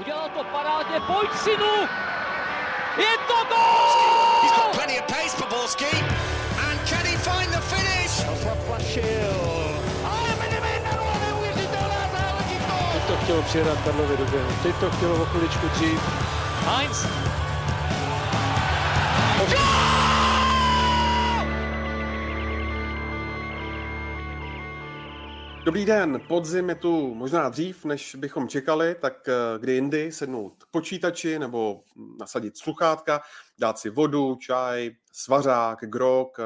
Udělal to parádně, pojď synu! Je to gol! He's got plenty of pace for Borski. And can he find the finish? Zaplašil. Ale Medemena, neuvěřitelná záležitost! Teď to chtělo přijedat Karlovi do běhu. Teď to chtělo o chviličku dřív. Heinz. Dobrý den, podzim je tu možná dřív, než bychom čekali, tak eh, kdy jindy sednout k počítači nebo nasadit sluchátka, dát si vodu, čaj, svařák, grog eh,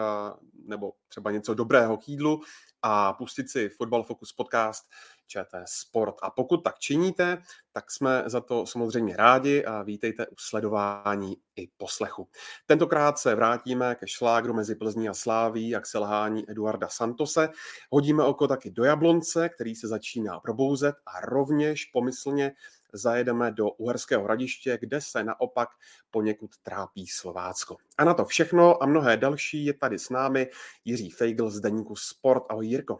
nebo třeba něco dobrého k jídlu a pustit si Football Focus podcast ČT Sport. A pokud tak činíte, tak jsme za to samozřejmě rádi a vítejte u sledování i poslechu. Tentokrát se vrátíme ke šlágru mezi Plzní a Sláví a k selhání Eduarda Santose. Hodíme oko taky do Jablonce, který se začíná probouzet a rovněž pomyslně zajedeme do Uherského hradiště, kde se naopak poněkud trápí Slovácko. A na to všechno a mnohé další je tady s námi Jiří Feigl z Deníku Sport. Ahoj Jirko.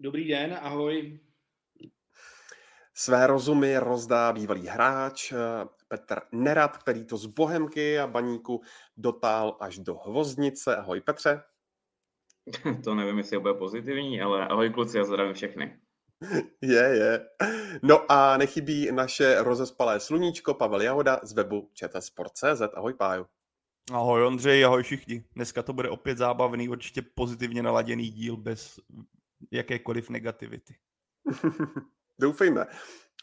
Dobrý den, ahoj. Své rozumy rozdá bývalý hráč eh, Petr Nerad, který to z Bohemky a baníku dotál až do Hvoznice. Ahoj Petře. To nevím, jestli je bude pozitivní, ale ahoj kluci, já zdravím všechny. Je, je. No a nechybí naše rozespalé sluníčko Pavel Jahoda z webu čtsport.cz. Ahoj Páju. Ahoj Ondřej, ahoj všichni. Dneska to bude opět zábavný, určitě pozitivně naladěný díl bez jakékoliv negativity. Doufejme.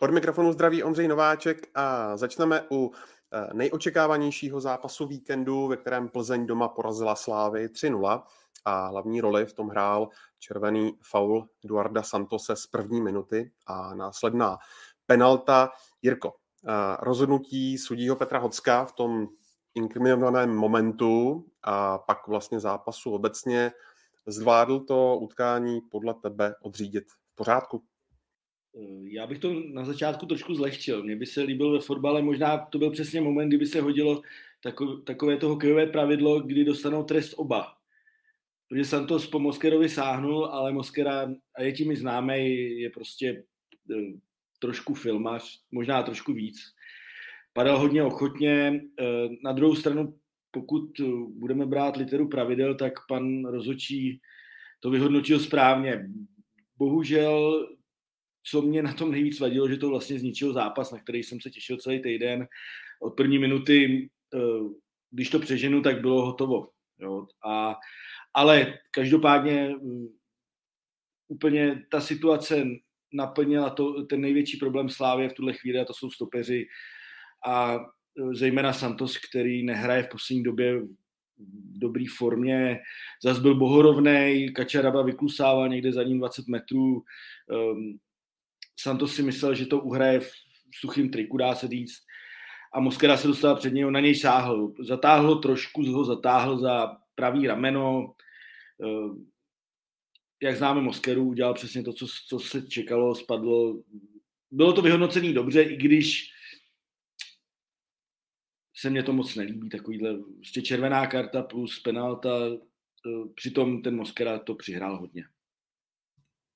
Od mikrofonu zdraví Ondřej Nováček a začneme u eh, nejočekávanějšího zápasu víkendu, ve kterém Plzeň doma porazila Slávy 3-0 a hlavní roli v tom hrál červený faul Eduarda Santose z první minuty a následná penalta. Jirko, eh, rozhodnutí sudího Petra Hocka v tom inkriminovaném momentu a pak vlastně zápasu obecně zvládl to utkání podle tebe odřídit v pořádku? Já bych to na začátku trošku zlehčil. Mně by se líbil ve fotbale, možná to byl přesně moment, kdyby se hodilo takové to hokejové pravidlo, kdy dostanou trest oba. Protože Santos po Moskerovi sáhnul, ale Moskera, a je tím i známý, je prostě eh, trošku filmař, možná trošku víc. Padal hodně ochotně. Eh, na druhou stranu, pokud budeme brát literu pravidel, tak pan Rozočí to vyhodnotil správně. Bohužel co mě na tom nejvíc vadilo, že to vlastně zničil zápas, na který jsem se těšil celý týden. Od první minuty, když to přeženu, tak bylo hotovo. Jo. A, ale každopádně mm, úplně ta situace naplnila to, ten největší problém Slávě v tuhle chvíli a to jsou stopeři a eh, zejména Santos, který nehraje v poslední době v dobré formě. Zas byl bohorovnej, Kačaraba vyklusával někde za ním 20 metrů. Um, Santos si myslel, že to uhraje v suchým triku, dá se říct. A Moskera se dostal před něj, na něj sáhl. Zatáhl trošku, ho zatáhl za pravý rameno. Eh, jak známe Moskeru, udělal přesně to, co, co se čekalo, spadlo. Bylo to vyhodnocený dobře, i když se mně to moc nelíbí, takovýhle prostě červená karta plus penalta, eh, přitom ten Moskera to přihrál hodně.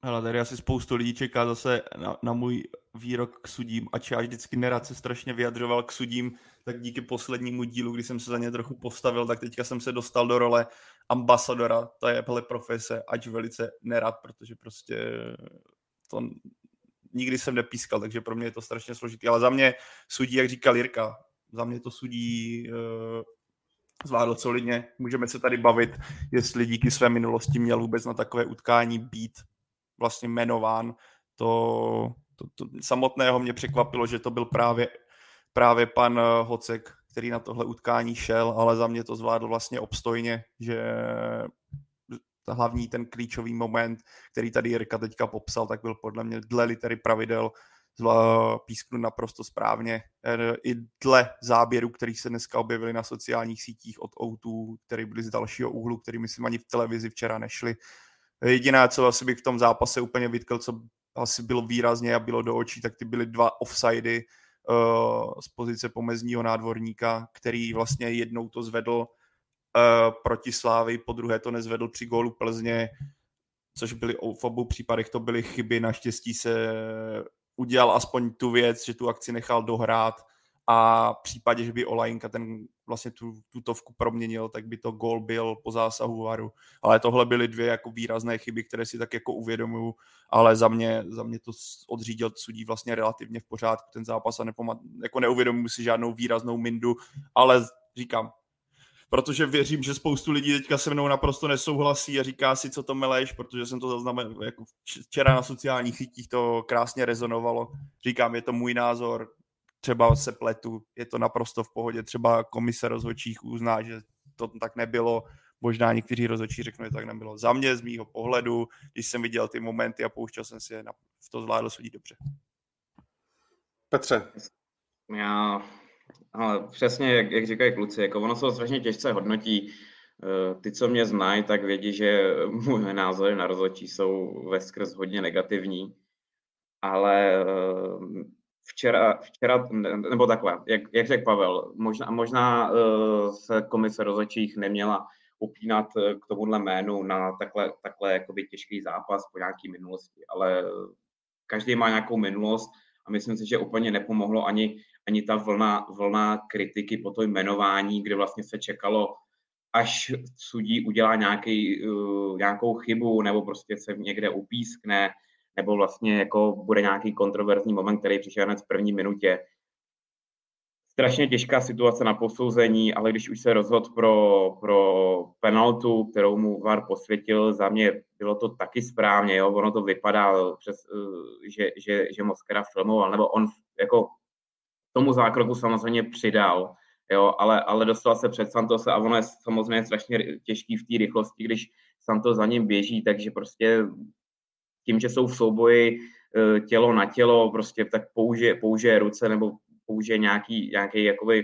Hele, tady asi spoustu lidí čeká zase na, na můj výrok k sudím, ač já vždycky nerad se strašně vyjadřoval k sudím, tak díky poslednímu dílu, kdy jsem se za ně trochu postavil, tak teďka jsem se dostal do role ambasadora, to je hele profese, ač velice nerad, protože prostě to nikdy jsem nepískal, takže pro mě je to strašně složitý, ale za mě sudí, jak říkal Jirka, za mě to sudí uh, zvládl solidně. Můžeme se tady bavit, jestli díky své minulosti měl vůbec na takové utkání být vlastně jmenován, to, to, to samotného mě překvapilo, že to byl právě, právě pan eh, Hocek, který na tohle utkání šel, ale za mě to zvládl vlastně obstojně, že hlavní ten klíčový moment, který tady Jirka teďka popsal, tak byl podle mě dle litery pravidel písknu naprosto správně. Eh, I dle záběru, který se dneska objevili na sociálních sítích od O2, který byly z dalšího úhlu, který myslím ani v televizi včera nešli, Jediné, co asi bych v tom zápase úplně vytkl, co asi bylo výrazně a bylo do očí, tak ty byly dva offsidy uh, z pozice pomezního nádvorníka, který vlastně jednou to zvedl uh, proti Slávy, po druhé to nezvedl při gólu Plzně, což byly v obou případech to byly chyby, naštěstí se udělal aspoň tu věc, že tu akci nechal dohrát a v případě, že by Olajinka ten vlastně tu tutovku proměnil, tak by to gol byl po zásahu varu. Ale tohle byly dvě jako výrazné chyby, které si tak jako uvědomuju, ale za mě, za mě to odřídil sudí vlastně relativně v pořádku ten zápas a nepomat, jako neuvědomuji si žádnou výraznou mindu, ale říkám, protože věřím, že spoustu lidí teďka se mnou naprosto nesouhlasí a říká si, co to meleš, protože jsem to zaznamenal, jako včera na sociálních sítích to krásně rezonovalo. Říkám, je to můj názor, třeba se pletu, je to naprosto v pohodě, třeba komise rozhodčích uzná, že to tak nebylo, možná někteří rozhodčí řeknou, že tak nebylo. Za mě, z mýho pohledu, když jsem viděl ty momenty a pouštěl jsem si je, v to zvládl sudit dobře. Petře. Já, ale přesně, jak, jak říkají kluci, jako ono se to strašně těžce hodnotí. Eh, ty, co mě znají, tak vědí, že moje názory na rozhodčí jsou ve skrz hodně negativní, ale eh, včera, včera nebo takhle, jak, jak řekl Pavel, možná, možná uh, se komise rozhodčích neměla upínat eh, k tomuhle jménu na takhle, takhle jakoby těžký zápas po nějaký minulosti, ale každý má nějakou minulost a myslím si, že úplně nepomohlo ani, ani ta vlna, vlna kritiky po to jmenování, kde vlastně se čekalo, až sudí udělá nějaký, uh, nějakou chybu nebo prostě se někde upískne, nebo vlastně jako bude nějaký kontroverzní moment, který přišel hned v první minutě. Strašně těžká situace na posouzení, ale když už se rozhodl pro, pro penaltu, kterou mu VAR posvětil, za mě bylo to taky správně, jo? ono to vypadá, přes, eh, že, že, že Moskera filmoval, nebo on jako tomu zákroku samozřejmě přidal, jo? Ale, ale dostal se před Santose a ono je samozřejmě strašně těžký v té rychlosti, když Santos za ním běží, takže prostě tím, že jsou v souboji eh, tělo na tělo, prostě tak použije, použije ruce nebo použije nějaký, nějaký jakoby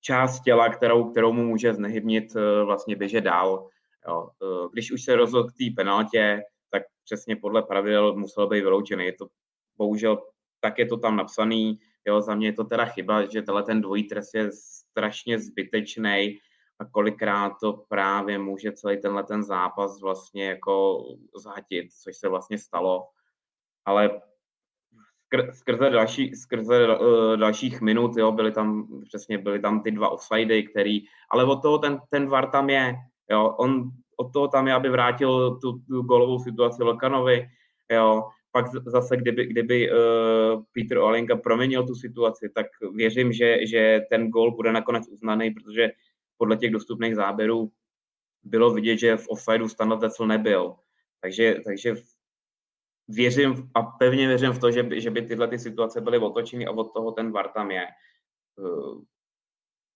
část těla, kterou, kterou mu může znehybnit eh, vlastně běžet dál. Jo. Eh, když už se rozhodl k té penaltě, tak přesně podle pravidel musel být vyloučený. Je to bohužel tak je to tam napsaný. Jo, za mě je to teda chyba, že tenhle ten dvojí trest je strašně zbytečný a kolikrát to právě může celý tenhle ten zápas vlastně jako zhatit, což se vlastně stalo. Ale skrze, další, skrze uh, dalších minut, jo, byly tam, přesně byly tam ty dva offsidey, který, ale od toho ten, ten VAR tam je, jo, on od toho tam je, aby vrátil tu, tu golovou situaci Lokanovi, jo, pak zase, kdyby, kdyby uh, Peter Olenka proměnil tu situaci, tak věřím, že, že ten gol bude nakonec uznaný, protože podle těch dostupných záběrů bylo vidět, že v offsideu Standard Tecel nebyl. Takže, takže věřím a pevně věřím v to, že by, že by tyhle ty situace byly otočeny a od toho ten VAR tam je. Eh,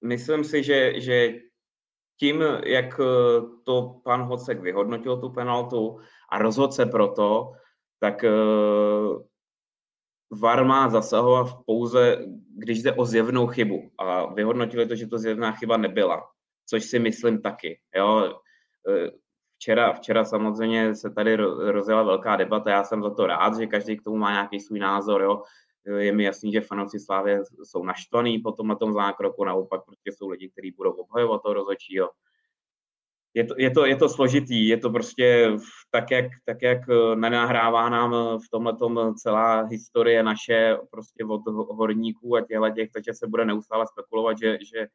myslím si, že, že tím, jak eh, to pan Hocek vyhodnotil tu penaltu a rozhodl se proto, tak eh, VAR má zasahovat pouze, když jde o zjevnou chybu. A vyhodnotili to, že to zjevná chyba nebyla, což si myslím taky. Jo. E, včera, včera samozřejmě se tady rozjela velká debata, já jsem za to rád, že každý k tomu má nějaký svůj názor. Jo. Je mi jasný, že fanoušci Slávě jsou naštvaný po tom na tom zákroku, naopak prostě jsou lidi, kteří budou obhajovat toho rozhodčího je to, je, to, je to složitý, je to prostě tak, jak, tak, jak eh, nenahrává nám v tomhle celá historie naše prostě od horníků a těchto těch, takže se bude neustále spekulovat, že, že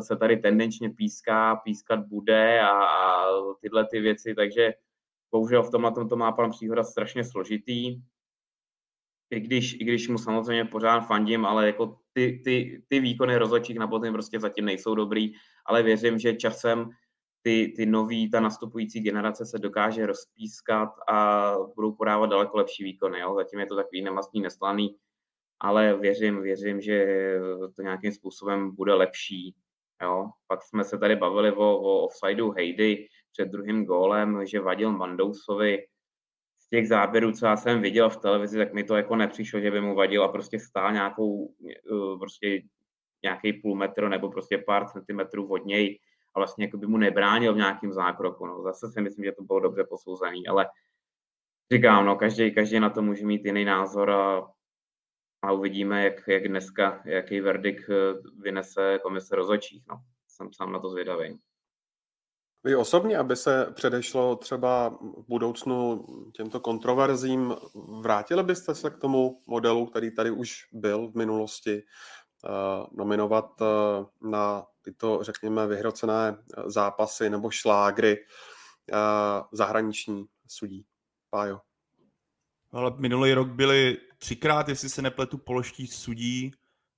se tady tendenčně píská, pískat bude a, a tyhle ty věci, takže bohužel v tomhle to má pan Příhoda strašně složitý, i když, i když mu samozřejmě pořád fandím, ale jako ty, ty, ty výkony rozhodčích na podzim prostě zatím nejsou dobrý, ale věřím, že časem ty, ty nový, ta nastupující generace se dokáže rozpískat a budou podávat daleko lepší výkony. Jo? Zatím je to takový nemastný, neslaný, ale věřím, věřím, že to nějakým způsobem bude lepší. Jo? Pak jsme se tady bavili o, o offsideu Hejdy před druhým gólem, že vadil Mandousovi. Z těch záběrů, co já jsem viděl v televizi, tak mi to jako nepřišlo, že by mu vadil a prostě stál nějakou, eh, prostě nějaký půl metru nebo prostě pár centimetrů od něj a vlastně jako by mu nebránil v nějakém zákroku. No. Zase si myslím, že to bylo dobře posouzený, ale říkám, no, každý, každý na to může mít jiný názor a, a uvidíme, jak, jak dneska, jaký verdikt eh, vynese komise rozhodčích. No. Jsem sám na to zvědavý. Vy osobně, aby se předešlo třeba v budoucnu těmto kontroverzím, vrátili byste se k tomu modelu, který tady už byl v minulosti, uh, nominovat uh, na tyto, řekněme, vyhrocené zápasy nebo šlágry zahraniční sudí? Pájo. Ale minulý rok byli třikrát, jestli se nepletu, poloští sudí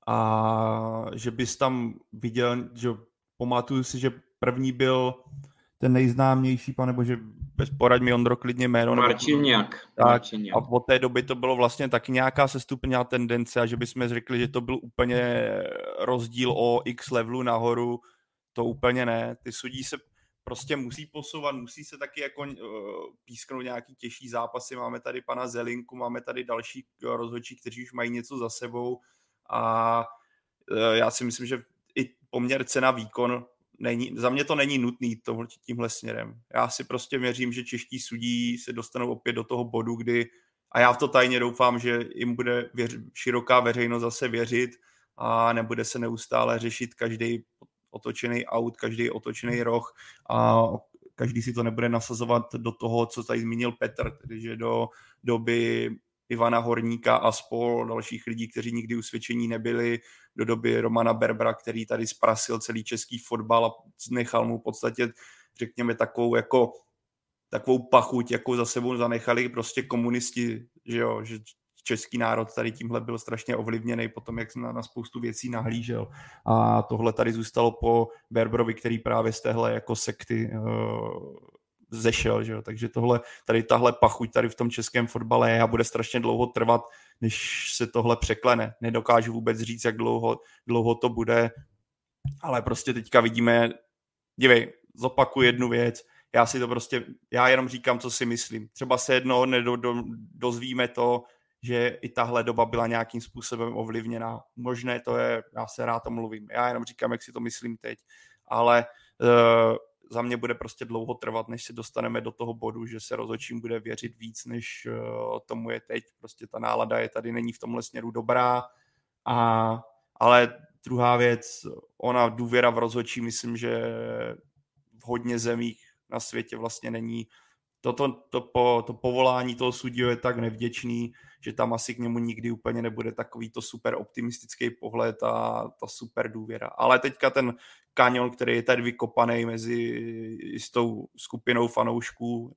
a že bys tam viděl, že pamatuju si, že první byl ten nejznámější, pane že bez porad mi Ondro klidně jméno. Marčinňák. Tak, a od té doby to bylo vlastně taky nějaká sestupná tendence a že bychom řekli, že to byl úplně rozdíl o x levelu nahoru, to úplně ne. Ty sudí se prostě musí posouvat, musí se taky jako uh, písknout nějaký těžší zápasy. Máme tady pana Zelinku, máme tady další rozhodčí, kteří už mají něco za sebou a uh, já si myslím, že i poměr cena výkon není, za mě to není nutný tohle, tímhle směrem. Já si prostě věřím, že čeští sudí se dostanou opět do toho bodu, kdy a já v to tajně doufám, že jim bude věř, široká veřejnost zase věřit a nebude se neustále řešit každý otočený aut, každý otočený roh a každý si to nebude nasazovat do toho, co tady zmínil Petr, tedy že do doby Ivana Horníka a spol dalších lidí, kteří nikdy usvědčení nebyli, do doby Romana Berbra, který tady zprasil celý český fotbal a nechal mu v podstatě, řekněme, takovou jako takovou pachuť, jako za sebou zanechali prostě komunisti, že jo, že český národ tady tímhle byl strašně ovlivněný potom, jak na, na spoustu věcí nahlížel. A tohle tady zůstalo po Berbrovi, který právě z téhle jako sekty uh, zešel, že jo? takže tohle, tady tahle pachuť tady v tom českém fotbale je a bude strašně dlouho trvat, než se tohle překlene. Nedokážu vůbec říct, jak dlouho, dlouho to bude, ale prostě teďka vidíme, dívej, zopakuju jednu věc, já si to prostě, já jenom říkám, co si myslím. Třeba se jednoho dne do, do, dozvíme to, že i tahle doba byla nějakým způsobem ovlivněná. Možné to je, já se rád mluvím, já jenom říkám, jak si to myslím teď, ale uh, za mě bude prostě dlouho trvat, než se dostaneme do toho bodu, že se rozhodčím bude věřit víc, než uh, tomu je teď. Prostě ta nálada je tady, není v tomhle směru dobrá. A, ale druhá věc, ona důvěra v rozhodčí, myslím, že v hodně zemích na světě vlastně není to, to, to, po, to povolání toho sudího je tak nevděčný, že tam asi k němu nikdy úplně nebude takový to super optimistický pohled a ta super důvěra. Ale teďka ten kanion, který je tady vykopaný mezi tou skupinou fanoušků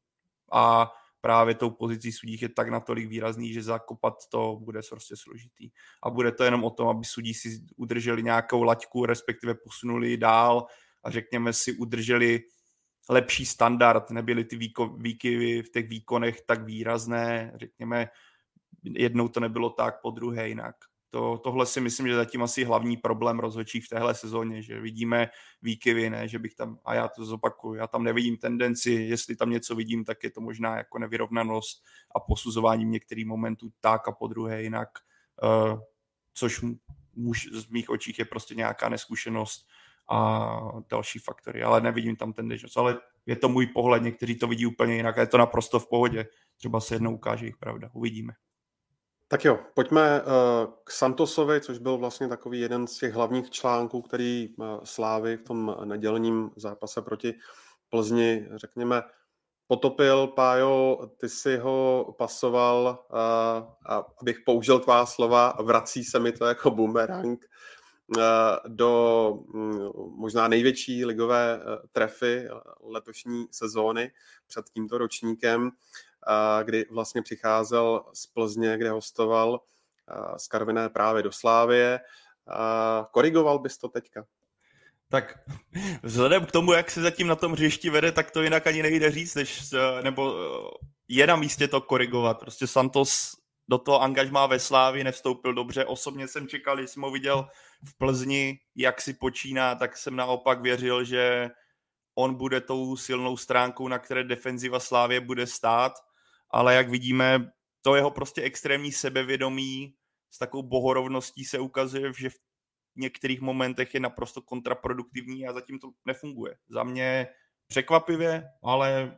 a právě tou pozicí sudích je tak natolik výrazný, že zakopat to bude prostě složitý. A bude to jenom o tom, aby sudí si udrželi nějakou laťku, respektive posunuli dál a řekněme si udrželi lepší standard, nebyly ty výko, výkyvy v těch výkonech tak výrazné, řekněme, jednou to nebylo tak, po druhé jinak. To, tohle si myslím, že zatím asi hlavní problém rozhodčí v téhle sezóně, že vidíme výkyvy, ne, že bych tam, a já to zopakuju, já tam nevidím tendenci, jestli tam něco vidím, tak je to možná jako nevyrovnanost a posuzování některých momentů tak a po druhé jinak, uh, což muž, z mých očích je prostě nějaká neskušenost a další faktory, ale nevidím tam ten dežnost. Ale je to můj pohled, někteří to vidí úplně jinak a je to naprosto v pohodě. Třeba se jednou ukáže jich pravda, uvidíme. Tak jo, pojďme uh, k Santosovi, což byl vlastně takový jeden z těch hlavních článků, který uh, Slávy v tom nedělním zápase proti Plzni, řekněme, potopil. Pájo, ty si ho pasoval, uh, a abych použil tvá slova, vrací se mi to jako bumerang Eh, do mm, možná největší ligové eh, trefy letošní sezóny před tímto ročníkem, eh, kdy vlastně přicházel z Plzně, kde hostoval z Karviné právě do Slávie. Korigoval bys to teďka? Tak vzhledem k tomu, jak se zatím na tom hřišti vede, tak to jinak ani nejde říct, než, nebo je na místě to korigovat. Prostě Santos do toho angažmá ve Slávi nevstoupil dobře. Osobně jsem čekal, když jsem ho viděl v Plzni, jak si počíná, tak jsem naopak věřil, že on bude tou silnou stránkou, na které defenziva Slávě bude stát, ale jak vidíme, to jeho prostě extrémní sebevědomí s takovou bohorovností se ukazuje, že v některých momentech je naprosto kontraproduktivní a zatím to nefunguje. Za mě překvapivě, ale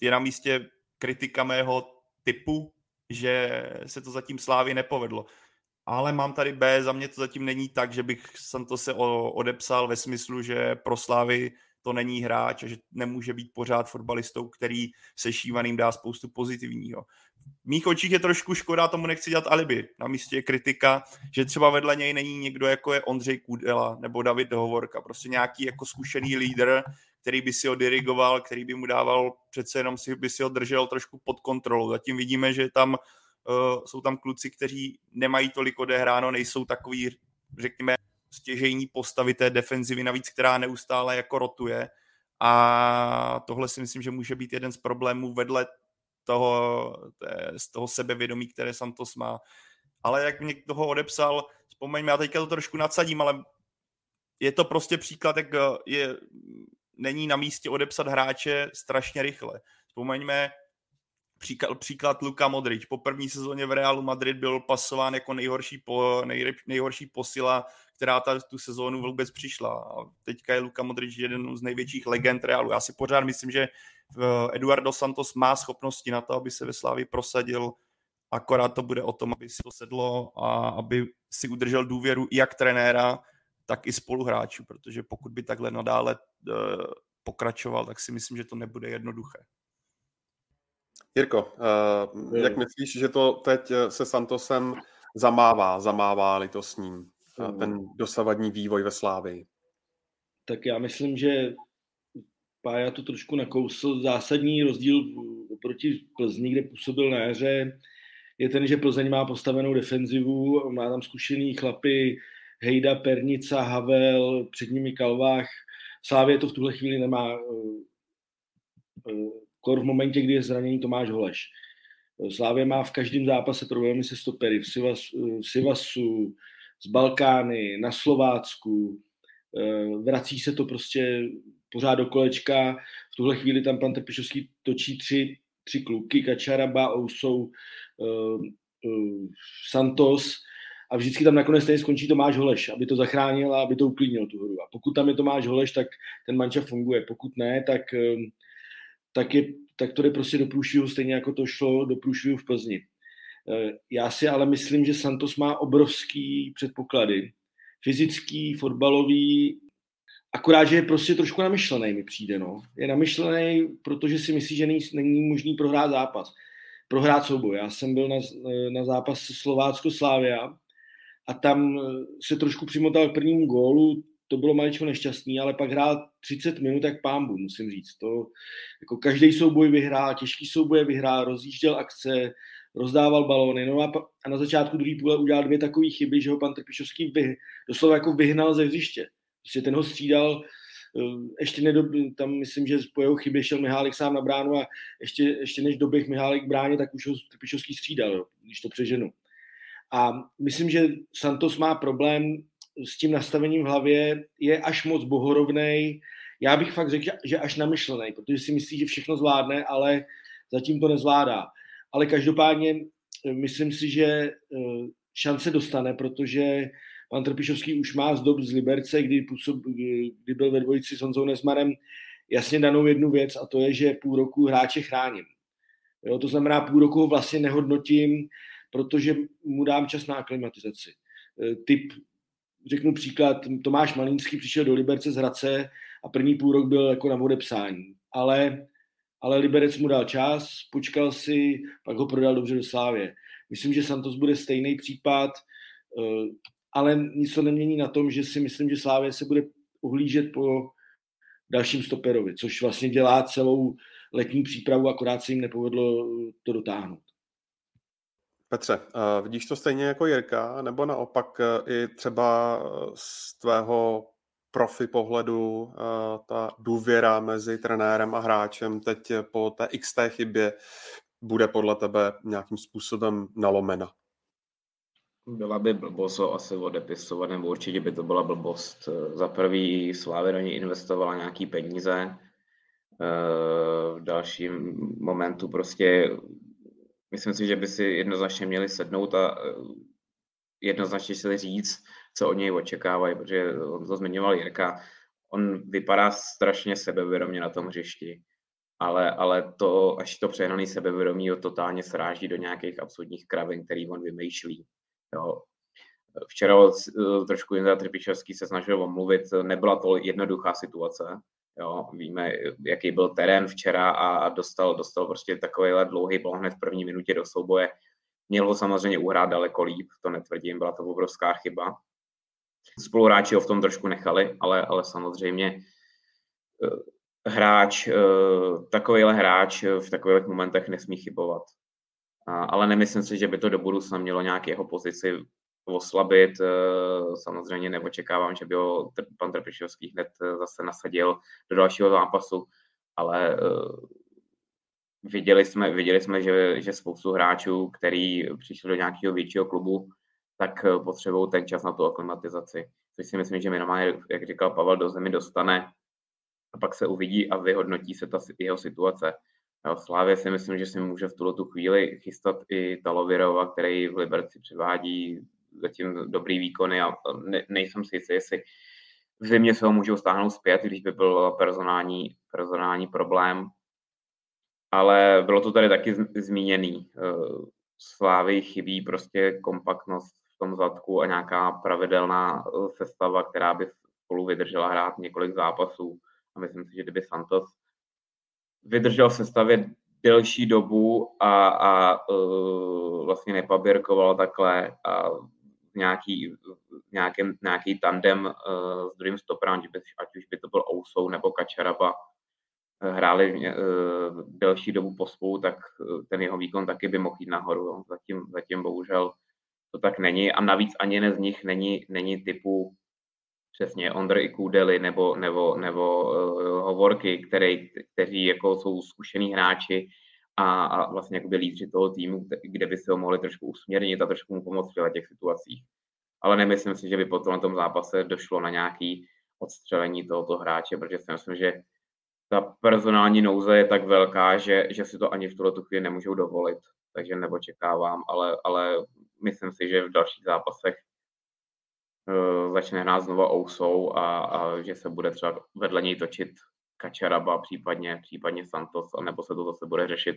je na místě kritika mého typu, že se to zatím Slávy nepovedlo ale mám tady B, za mě to zatím není tak, že bych jsem to se odepsal ve smyslu, že pro Slávy to není hráč a že nemůže být pořád fotbalistou, který se šívaným dá spoustu pozitivního. V mých očích je trošku škoda, tomu nechci dělat alibi. Na místě je kritika, že třeba vedle něj není někdo jako je Ondřej Kudela nebo David Hovorka, prostě nějaký jako zkušený lídr, který by si ho dirigoval, který by mu dával, přece jenom si by si ho držel trošku pod kontrolou. Zatím vidíme, že tam uh, jsou tam kluci, kteří nemají tolik odehráno, nejsou takový, řekněme, stěžejní postavy té defenzivy, navíc, která neustále jako rotuje. A tohle si myslím, že může být jeden z problémů vedle toho, té, z toho sebevědomí, které Santos má. Ale jak mě toho odepsal, vzpomeňme, já teďka to trošku nadsadím, ale je to prostě příklad, jak je, není na místě odepsat hráče strašně rychle. Vzpomeňme, Příklad, příklad Luka Modrič. Po první sezóně v Realu Madrid byl pasován jako nejhorší, po, nejrep, nejhorší posila, která ta, tu sezónu vůbec přišla. A teďka je Luka Modrič jeden z největších legend Realu. Já si pořád myslím, že eh, Eduardo Santos má schopnosti na to, aby se ve Slávi prosadil, akorát to bude o tom, aby si to sedlo a aby si udržel důvěru jak trenéra, tak i spoluhráčů, protože pokud by takhle nadále uh, pokračoval, tak si myslím, že to nebude jednoduché. Jirko, uh, jak myslíš, že to teď eh, se Santosem zamává, zamává-li to s ním, uh, ten dosavadní vývoj ve Slávii? Tak já myslím, že Pája to trošku nakousl. Zásadní rozdíl proti Plzni, kde působil na jaře, je ten, že Plzeň má postavenou defenzivu, má tam zkušený chlapy Hejda, Pernica, Havel, před nimi Kalvách. Slávě to v tuhle chvíli nemá kor v momentě, kdy je zraněný Tomáš Holeš. Slávě má v každém zápase problémy se stopery v, Sivas, Sivasu, z Balkány, na Slovácku, eh, vrací se to prostě pořád do kolečka. V tuhle chvíli tam pan Trpišovský točí tři, tři kluky, Kačaraba, Ousou, Santos a vždycky tam nakonec stejně skončí Tomáš Holeš, aby to zachránil a aby to uklidnil tu hru. A pokud tam je Tomáš Holeš, tak ten manča funguje. Pokud ne, tak uh, tak, je, tak to jde prostě do průšvihu, stejně jako to šlo do průšvihu v Plzni. Eh, já si ale myslím, že Santos má obrovský předpoklady. Fyzický, fotbalový, akorát, že je prostě trošku namyšlený, mi přijde. No. Je namyšlený, protože si myslí, že není, není možný prohrát zápas. Prohrát souboj. Já jsem byl na, na zápas Slovácko-Slávia a tam se trošku přimotal k prvnímu gólu, to bylo maličko nešťastný, ale pak hrál 30 minut jak pámbu, musím říct. To, jako každý souboj vyhrál, těžký souboj vyhrál, rozjížděl akce, rozdával balóny. No a, a na začátku druhé půle udělal dvě takové chyby, že ho pan Trpišovský vy, doslova jako vyhnal ze hřiště. Prostě ten ho střídal, eh, ještě nedob, tam myslím, že po jeho chybě šel Mihálek sám na bránu a ještě, ještě než doběh Mihálek bráně, tak už ho Trpišovský střídal, když to přeženu. A myslím, že Santos má problém s tím nastavením v hlavě je až moc bohorovnej. Já bych fakt řekl, že až namyšlený, protože si myslí, že všechno zvládne, ale zatím to nezvládá. Ale každopádně eh, myslím si, že eh, šance dostane, protože pan Trpišovský už má z dob z Liberce, kdy, působ, kdy byl ve dvojici s Honzou Nesmanem, jasně danou jednu věc a to je, že půl roku hráče chráním. Jo, to znamená, půl roku ho vlastně nehodnotím, protože mu dám čas na aklimatizaci. Eh, typ řeknu příklad, Tomáš Malínský přišel do Liberce z Hradce a první půl rok byl jako na odepsání. Ale, ale Liberec mu dal čas, počkal si, pak ho prodal dobře do Slávě. Myslím, že Santos bude stejný případ, eh, ale nic to nemění na tom, že si myslím, že Slávě se bude ohlížet po dalším stoperovi, což vlastně dělá celou letní přípravu, akorát se jim nepovedlo to dotáhnout. Petře, uh, vidíš to stejně jako Jirka, nebo naopak uh, i třeba eh, z tvého profi pohledu ta důvěra mezi trenérem a hráčem teď po té XT chybě bude podle tebe nějakým způsobem nalomena? Byla by blbost ho asi odepisovat, nebo určitě by to byla blbost. Za prvý Slávě do ní investovala nějaký peníze, v dalším momentu prostě myslím si, že by si jednoznačně měli sednout a eh, jednoznačně si říct, co od něj očekávají, protože on to zmiňoval Jirka, on vypadá strašně sebevědomě na tom hřišti, ale, ale to, až to přehnaný sebevědomí ho totálně sráží do nějakých absurdních kravin, který on vymýšlí. Jo. Včera trošku Jindra Trpišovský se snažil omluvit, nebyla to jednoduchá situace, Jo, víme, jaký byl terén včera a dostal, dostal prostě takovýhle dlouhý bal hned v první minutě do souboje. Měl ho samozřejmě uhrát daleko líp, to netvrdím, byla to obrovská chyba. Spoluhráči ho v tom trošku nechali, ale, ale samozřejmě eh, hráč, eh, takovýhle hráč v takových momentech nesmí chybovat. Ale nemyslím si, že by to do budoucna mělo nějak jeho pozici oslabit. Eh, samozřejmě neočekávám, že by ho pan Trpišovský hned zase nasadil do dalšího zápasu, ale viděli jsme, viděli jsme že, že spoustu hráčů, který přišli do nějakého většího klubu, tak eh, potřebují ten čas na tu aklimatizaci. Což si myslím, že minimálně, jak říkal Pavel, do zemi dostane a pak se uvidí a vyhodnotí se ta jeho situace. Slávě si myslím, že si může v tuto tu chvíli chystat i Talovirova, který v Liberci převádí zatím dobrý výkony a ne, nejsem si jistý, jestli v zimě se ho můžou stáhnout zpět, když by byl personální, personální problém. Ale bylo to tady taky zmíněný. Eh, Slávy chybí prostě kompaktnost v tom zadku a nějaká pravidelná eh, sestava, která by spolu vydržela hrát několik zápasů. A myslím si, že kdyby Santos vydržel sestavě delší dobu a, a uh, vlastně nepaběrkoval takhle a nějaký, nějaký, nějaký tandem uh, s druhým stoprem, ať už by to byl Ousou nebo Kačaraba, hráli uh, delší dobu pospolu, tak ten jeho výkon taky by mohl jít nahoru. Jo. Zatím, zatím bohužel to tak není a navíc ani jeden z nich není, není typu přesně Ondr i Kudely nebo, nebo, nebo uh, Hovorky, který, kteří jako jsou zkušený hráči a, a vlastně jakoby lídři toho týmu, kde by se ho mohli trošku usměrnit a trošku mu pomoct v těch situacích. Ale nemyslím si, že by po tom zápase došlo na nějaký odstřelení tohoto hráče, protože si myslím, že ta personální nouze je tak velká, že, že si to ani v tuto chvíli nemůžou dovolit. Takže neočekávám, ale, ale myslím si, že v dalších zápasech uh, začne hrát znova Ousou a, a že se bude třeba vedle něj točit Kačaraba, případně, případně Santos, nebo se to zase bude řešit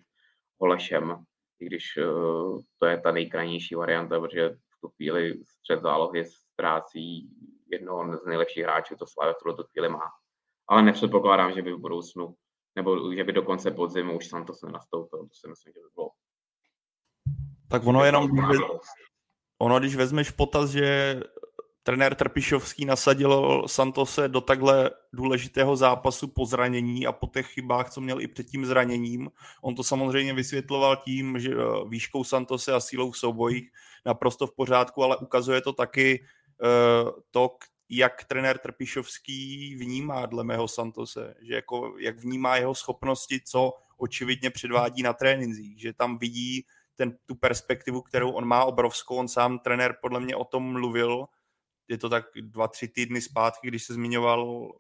Holešem, i když uh, to je ta nejkrajnější varianta, protože v tu chvíli střed zálohy ztrácí jednoho z nejlepších hráčů, to Slavia v tuto chvíli má. Ale nepředpokládám, že by v budoucnu, nebo že by do konce podzimu už Santos nenastoupil, to si myslím, že by bylo tak ono jenom, ono když vezmeš potaz, že trenér Trpišovský nasadil Santose do takhle důležitého zápasu po zranění a po těch chybách, co měl i před tím zraněním. On to samozřejmě vysvětloval tím, že eh, výškou Santose a sílou v soubojích naprosto v pořádku, ale ukazuje to taky uh, to, jak trenér Trpišovský vnímá dle mého Santose, že jako, jak vnímá jeho schopnosti, co očividně předvádí na trénincích, že tam vidí ten, tu perspektivu, kterou on má obrovskou. On sám trenér podle mě o tom mluvil. Je to tak dva, tři týdny zpátky, když se zmiňoval,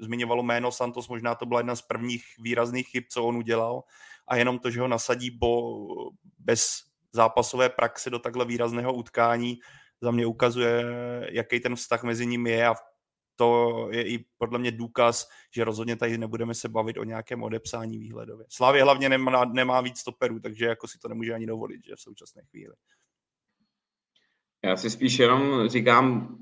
zmiňovalo jméno Santos, možná to byla jedna z prvních výrazných chyb, co on udělal. A jenom to, že ho nasadí bo, bez zápasové praxe do takhle výrazného utkání, za mě ukazuje, jaký ten vztah mezi nimi je a to je i podle mě důkaz, že rozhodně tady nebudeme se bavit o nějakém odepsání výhledově. Slávě hlavně nemá, nemá víc stoperů, takže jako si to nemůže ani dovolit, že v současné chvíli. Já si spíš jenom říkám,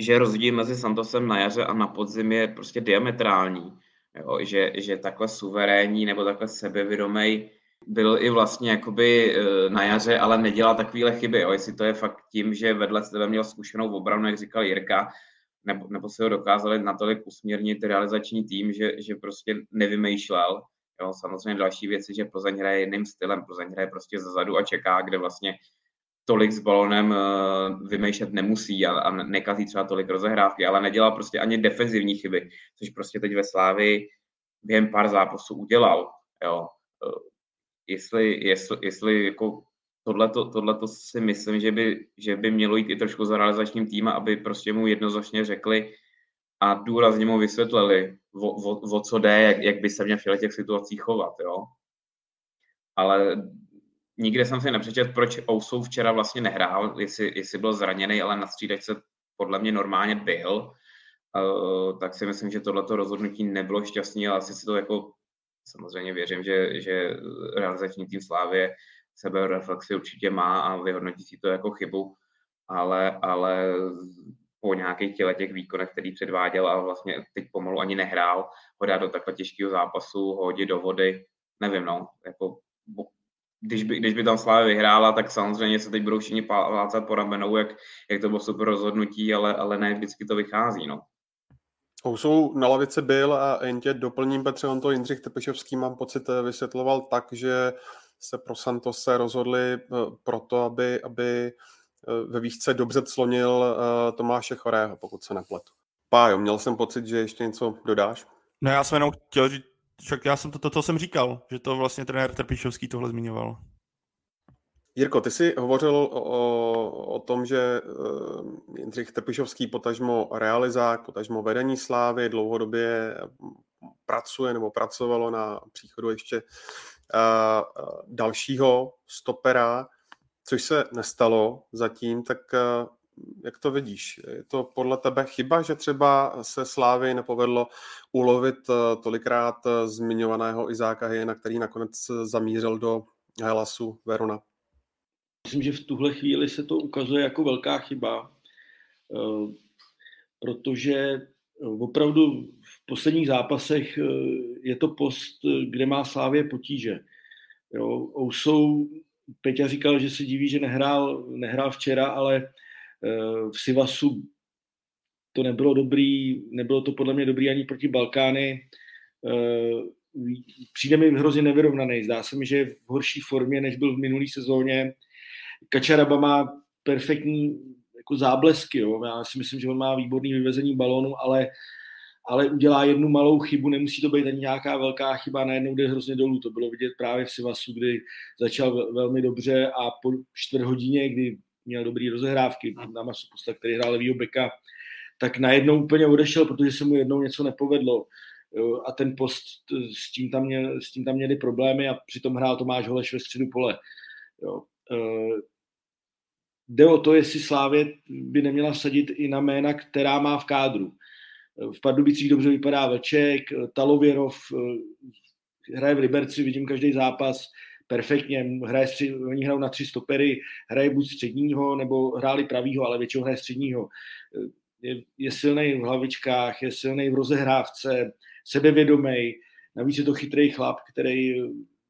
že rozdíl mezi Santosem na jaře a na podzim je prostě diametrální. Jo, že, že takhle suverénní nebo takhle sebevědomý byl i vlastně jakoby e, na jaře, ale nedělal takovéhle chyby. Jo. Jestli to je fakt tím, že vedle sebe měl zkušenou obranu, jak říkal Jirka, nebo, nebo se ho dokázali natolik usměrnit realizační tým, že, že prostě nevymýšlel. Jo, samozřejmě další věci, že Plzeň hraje jiným stylem, Plzeň hraje prostě zezadu a čeká, kde vlastně tolik s balonem uh, vymýšlet nemusí a, a nekazí třeba tolik rozehrávky, ale nedělal prostě ani defenzivní chyby, což prostě teď ve Slávi během pár zápasů udělal. Jo. Uh, jestli, jestli, jestli jako tohle to si myslím, že by, že by mělo jít i trošku za realizačním týmem, aby prostě mu jednoznačně řekli a důrazně mu vysvětlili, o, o, o co jde, jak, jak by se měl v těch situacích chovat, jo. Ale nikde jsem si nepřečet, proč Ousou včera vlastně nehrál, jestli, jestli byl zraněný, ale na střídačce podle mě normálně byl, uh, tak si myslím, že tohleto rozhodnutí nebylo šťastné, ale asi si to jako samozřejmě věřím, že, že realizační tým Slávě sebereflexi určitě má a vyhodnotí si to jako chybu, ale, ale po nějakých těle těch výkonech, který předváděl a vlastně teď pomalu ani nehrál, ho dát do takhle těžkého zápasu, ho hodit do vody, nevím, no, jako když by, když by tam Slávě vyhrála, tak samozřejmě se teď budou všichni plácat po ramenou, jak, jak to bylo super rozhodnutí, ale, ale ne vždycky to vychází, no. Housou na lavice byl a jen tě doplním, Petře, on to Jindřich Tepešovský, mám pocit, vysvětloval tak, že se pro Santos se rozhodli eh, proto, aby, aby eh, ve výšce dobře clonil eh, Tomáše Chorého, pokud se nepletu. Pájo, měl jsem pocit, že ještě něco dodáš? No já jsem jenom chtěl říct, však já jsem to, to, to jsem říkal, že to vlastně trenér Trpišovský tohle zmiňoval. Jirko, ty jsi hovořil o, o tom, že uh, Jindřich Trpišovský potažmo realizák, potažmo vedení slávy dlouhodobě pracuje nebo pracovalo na příchodu ještě uh, dalšího stopera, což se nestalo zatím, tak jak to vidíš? Je to podle tebe chyba, že třeba se Slávy nepovedlo ulovit tolikrát zmiňovaného Izáka Hyena, který nakonec zamířil do Helasu Verona? Myslím, že v tuhle chvíli se to ukazuje jako velká chyba, eh, protože opravdu v posledních zápasech eh, je to post, kde má Slávě potíže. Jo, Ousou, Peťa říkal, že se diví, že nehrál, nehrál včera, ale eh, v Sivasu to nebylo dobrý, nebylo to podle mě dobrý ani proti Balkány. Přijde mi hrozně nevyrovnaný. Zdá se mi, že je v horší formě, než byl v minulé sezóně. Kačaraba má perfektní jako záblesky, jo. já si myslím, že on má výborný vyvezení balónu, ale, ale udělá jednu malou chybu, nemusí to být ani nějaká velká chyba, najednou jde hrozně dolů. To bylo vidět právě v Sivasu, kdy začal velmi dobře a po čtvrt hodině, kdy měl dobrý rozehrávky na masu posta, který hrál levýho beka, tak najednou úplně odešel, protože se mu jednou něco nepovedlo. A ten post, s tím tam, měl, s tím tam měli problémy a přitom hrál Tomáš Holeš ve středu pole. Jo. Eh, jde o to, jestli Slávě by neměla vsadit i na jména, která má v kádru. Eh, v Pardubicích dobře vypadá Vlček, eh, Talověrov hraje v Liberci, vidím každý zápas perfektně, hraje stři, oni hrajou na tři stopery, hraje buď středního, nebo hráli pravýho, ale většinou hraje středního. Je, je silný v hlavičkách, je silný v rozehrávce, sebevědomý, navíc je to chytrý chlap, který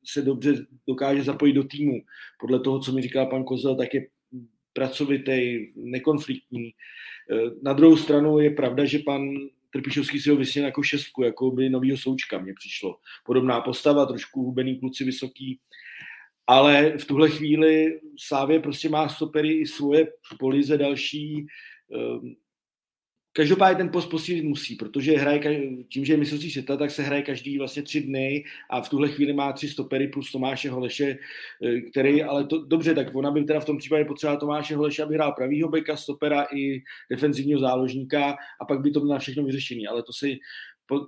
se dobře dokáže zapojit do týmu. Podle toho, co mi říkal pan Kozel, tak je pracovitý, nekonfliktní. Na druhou stranu je pravda, že pan Trpišovský si ho vysněl jako šestku, jako by novýho součka mě přišlo. Podobná postava, trošku hubený kluci vysoký, ale v tuhle chvíli Sávě prostě má stopery i svoje polize další, eh, Každopádně ten post posílit musí, protože hraje, tím, že je mistrovství světa, tak se hraje každý vlastně tři dny a v tuhle chvíli má tři stopery plus Tomáše Holeše, eh, který, ale to, dobře, tak ona by teda v tom případě potřebovala Tomáše Holeše, aby hrál pravýho beka, stopera i defenzivního záložníka a pak by to bylo na všechno vyřešení, ale to si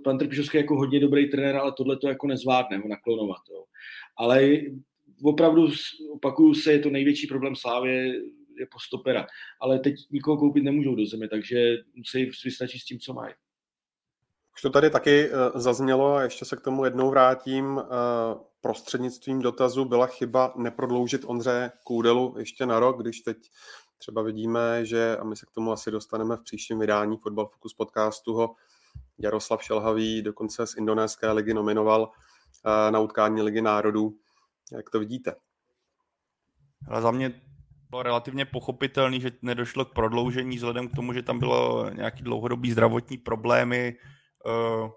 pan Trpišovský jako hodně dobrý trenér, ale tohle to jako nezvládne ho naklonovat. Jo. Ale opravdu, opakuju se, je to největší problém Slávě jako stopera. Ale teď nikoho koupit nemůžou do země, takže musí vystačit s tím, co mají. Už to tady taky uh, zaznělo a ještě se k tomu jednou vrátím. Uh, prostřednictvím dotazu byla chyba neprodloužit Ondře Kůdelu ještě na rok, když teď třeba vidíme, že, a my se k tomu asi dostaneme v příštím vydání Football Focus podcastu, ho Jaroslav Šelhavý dokonce z indonéské ligy nominoval uh, na utkání Ligy národů. Jak to vidíte? Ale za mě bylo relativně pochopitelný, že nedošlo k prodloužení vzhledem k tomu, že tam bylo nějaký dlouhodobý zdravotní problémy uh,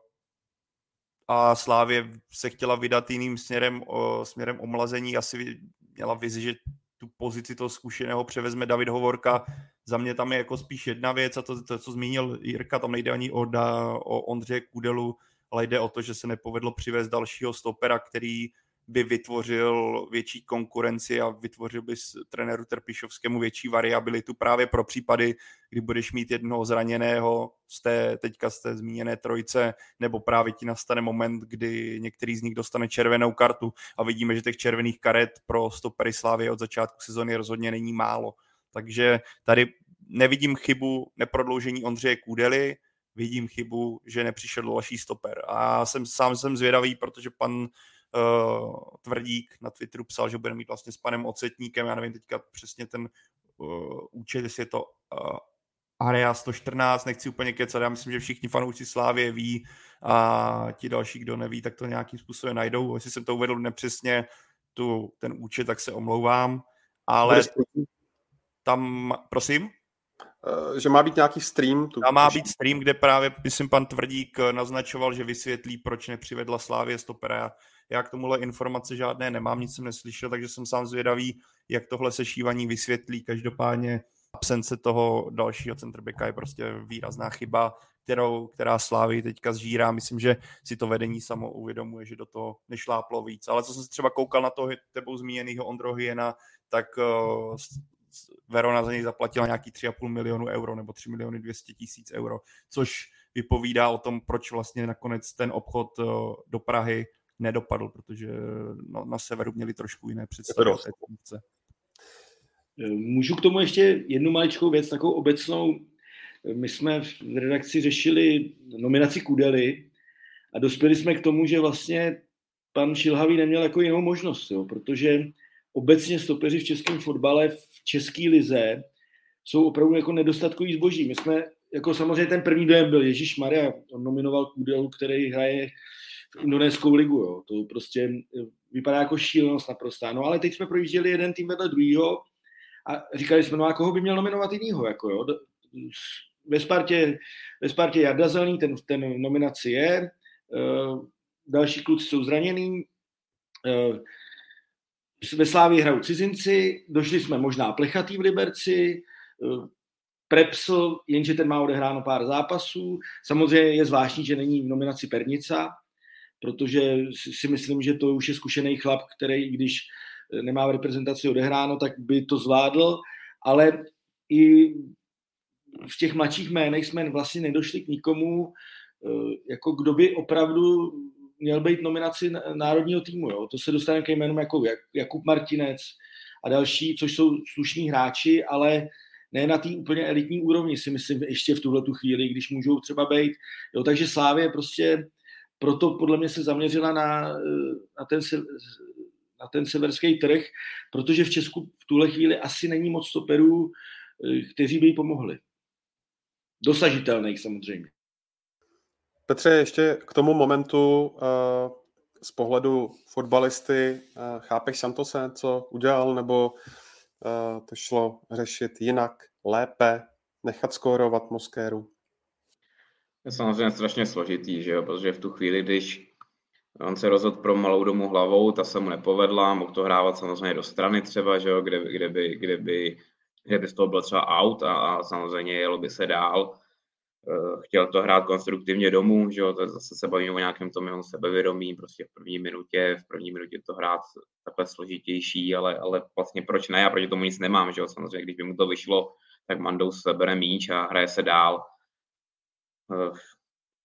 a Slávě se chtěla vydat jiným směrem, směrem omlazení. Asi měla vizi, že tu pozici toho zkušeného převezme David Hovorka. Za mě tam je jako spíš jedna věc a to, to co zmínil Jirka, tam nejde ani o, da, o Ondřeje Kudelu, ale jde o to, že se nepovedlo přivést dalšího stopera, který by vytvořil větší konkurenci a vytvořil by trenéru Trpišovskému větší variabilitu právě pro případy, kdy budeš mít jednoho zraněného z té, teďka z té zmíněné trojce, nebo právě ti nastane moment, kdy některý z nich dostane červenou kartu a vidíme, že těch červených karet pro stopery Slávy od začátku sezóny rozhodně není málo. Takže tady nevidím chybu neprodloužení Ondřeje Kůdely, vidím chybu, že nepřišel další stoper. A jsem, sám jsem zvědavý, protože pan uh, Tvrdík na Twitteru psal, že bude mít vlastně s panem Ocetníkem, já nevím teďka přesně ten uh, účet, jestli je to uh, Area 114, nechci úplně kecat, já myslím, že všichni fanoušci Slávě ví a ti další, kdo neví, tak to nějakým způsobem najdou. Jestli jsem to uvedl nepřesně, tu, ten účet, tak se omlouvám, ale tam, prosím? Že má být nějaký stream. Tu Tam má být stream, kde právě, myslím, pan Tvrdík naznačoval, že vysvětlí, proč nepřivedla Slávě stopera. Já k tomuhle informace žádné nemám, nic jsem neslyšel, takže jsem sám zvědavý, jak tohle sešívaní vysvětlí. Každopádně absence toho dalšího centrbeka je prostě výrazná chyba, kterou, která Slávy teďka zžírá. Myslím, že si to vedení samo uvědomuje, že do toho nešláplo víc. Ale co jsem se třeba koukal na toho tebou zmíněného Ondro Hyena, tak uh, Verona za něj zaplatila nějaký 3,5 milionu euro nebo 3 miliony 200 tisíc euro, což vypovídá o tom, proč vlastně nakonec ten obchod uh, do Prahy nedopadl, protože no, na severu měli trošku jiné představy. Můžu k tomu ještě jednu maličkou věc, takovou obecnou. My jsme v redakci řešili nominaci Kudely a dospěli jsme k tomu, že vlastně pan Šilhavý neměl jako jinou možnost, jo, protože obecně stopeři v českém fotbale, v české lize jsou opravdu jako nedostatkový zboží. My jsme, jako samozřejmě ten první dojem byl Ježíš Maria, on nominoval Kudelu, který hraje v indonéskou ligu, jo. to prostě vypadá jako šílenost naprostá. No ale teď jsme projížděli jeden tým vedle druhého a říkali jsme, no a koho by měl nominovat jinýho, jako jo. Ve Spartě, ve Spartě Jarda Zelený, ten, ten nominaci je, uh, další kluci jsou zraněný, uh, ve Slávii hrajou cizinci, došli jsme možná plechatý v Liberci, Prepsl, jenže ten má odehráno pár zápasů. Samozřejmě je zvláštní, že není v nominaci Pernica, protože si myslím, že to už je zkušený chlap, který, když nemá v reprezentaci odehráno, tak by to zvládl, ale i v těch mladších jménech jsme vlastně nedošli k nikomu, eh, jako kdo by opravdu měl být nominaci národního týmu. Jo. To se dostane ke jménům jako Jakub Martinec a další, což jsou slušní hráči, ale ne na té úplně elitní úrovni, si myslím, ještě v tuhle tu chvíli, když můžou třeba být. Jo, takže Slávě prostě proto podle mě se zaměřila na, eh, na ten na ten severský trh, protože v Česku v tuhle chvíli asi není moc stoperů, eh, kteří by jí pomohli. Dosažitelných samozřejmě. Petře, ještě k tomu momentu eh, z pohledu fotbalisty, chápeš Santose, co udělal, nebo to šlo řešit jinak, lépe, nechat skórovat Moskéru? Je samozřejmě strašně složitý, že jo? protože v tu chvíli, když On se rozhodl pro malou domu hlavou, ta se mu nepovedla, mohl to hrávat samozřejmě do strany třeba, že jo, kde, kde, by, kde, by, kde by z toho byl třeba out a, a samozřejmě jelo by se dál. Eh, chtěl to hrát konstruktivně domů, že jo, to zase se bavíme o nějakém tom jeho sebevědomí, prostě v první minutě, v první minutě to hrát takhle složitější, ale, ale vlastně proč ne, já proti tomu nic nemám, že jo, samozřejmě, když by mu to vyšlo, tak Mandou se bere míč a hraje se dál. Eh,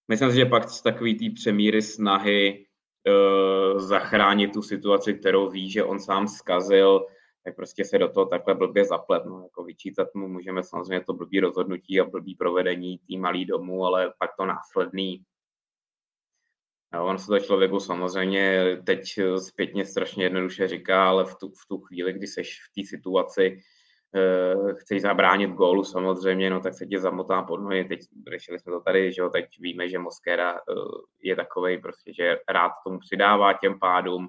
myslím si, že pak takový ty přemíry snahy uh, zachránit tu situaci, kterou ví, že on sám zkazil, tak prostě se do toho takhle blbě zaplet. No, jako vyčítat mu můžeme samozřejmě to blbý rozhodnutí a blbý provedení tý malý domů, ale pak to následný. No, on se to člověku samozřejmě teď zpětně strašně jednoduše říká, ale v tu, v tu chvíli, kdy seš v té situaci, chceš zabránit gólu samozřejmě, no tak se ti zamotá pod nohy. Teď řešili jsme to tady, že jo, teď víme, že Moskera uh, je takový prostě, že rád tomu přidává těm pádům.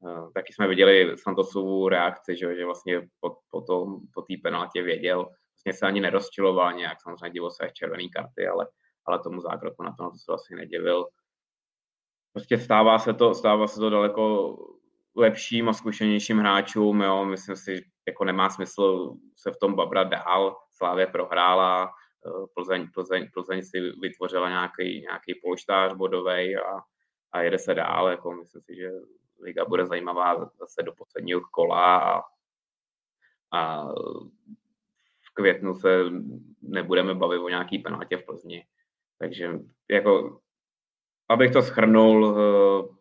Uh, taky jsme viděli Santosovu reakci, že, jo, že vlastně po, po, tom, po té penaltě věděl, vlastně se ani nerozčiloval nějak, samozřejmě divo se červený karty, ale, ale tomu zákroku na to, to se vlastně nedivil. Prostě stává se to, stává se to daleko lepším a zkušenějším hráčům, jo, myslím si, jako nemá smysl se v tom babrat dál. Slávě prohrála, eh, Plzeň, Plzeň, Plzeň si vytvořila nějaký, nějaký polštář bodový a, a jede se dál. Jako myslím si, že liga bude zajímavá zase do posledního kola a, a v květnu se nebudeme bavit o nějaký penaltě v Plzni. Takže jako, abych to schrnul, eh,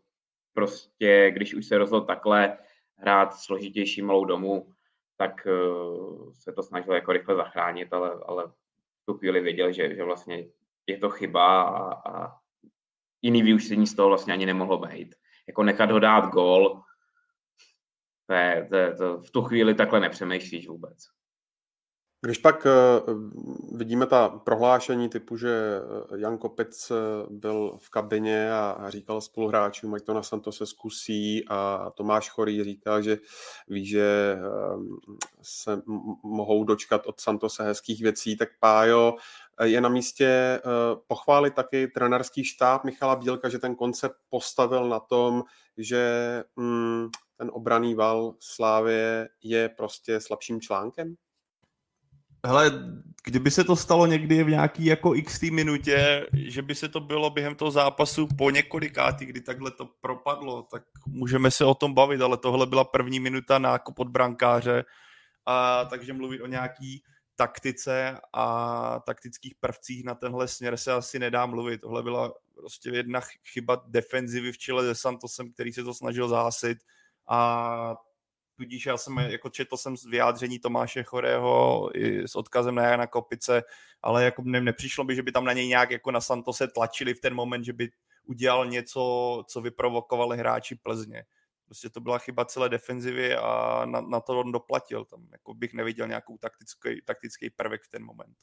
prostě když už se rozhodl takhle hrát složitější malou domů, tak uh, se to snažil jako rychle zachránit, ale, ale v tu chvíli věděl, že, že vlastně je to chyba a, a jiný vyústění z toho vlastně ani nemohlo být. Jako nechat ho dát gol, to je, to, to v tu chvíli takhle nepřemýšlíš vůbec. Když pak eh, vidíme ta prohlášení typu, že eh, Jan Kopic eh, byl v kabině a říkal spoluhráčům, ať to na Santo se zkusí a Tomáš Chorý říkal, že ví, že se mohou dočkat od Santose hezkých věcí, tak Pájo je na místě pochválit taky trenerský štáb Michala Bílka, že ten koncept postavil na tom, že mm, ten obraný val Slávě je prostě slabším článkem? Hele, kdyby se to stalo někdy v nějaký jako x minutě, že by se to bylo během toho zápasu po několikátý, kdy takhle to propadlo, tak můžeme se o tom bavit, ale tohle byla první minuta nákup od brankáře, a takže mluvit o nějaký taktice a taktických prvcích na tenhle směr se asi nedá mluvit. Tohle byla prostě jedna chyba defenzivy v čele se Santosem, který se to snažil zásit a tudíž já jsem jako četl jsem z vyjádření Tomáše Chorého i s odkazem na Jana Kopice, ale jako ne, nepřišlo by, že by tam na něj nějak jako na Santose tlačili v ten moment, že by udělal něco, co vyprovokovali hráči Plzně. Prostě to byla chyba celé defenzivy a na, na to on doplatil. Tam jako bych neviděl nějakou taktický, taktický prvek v ten moment.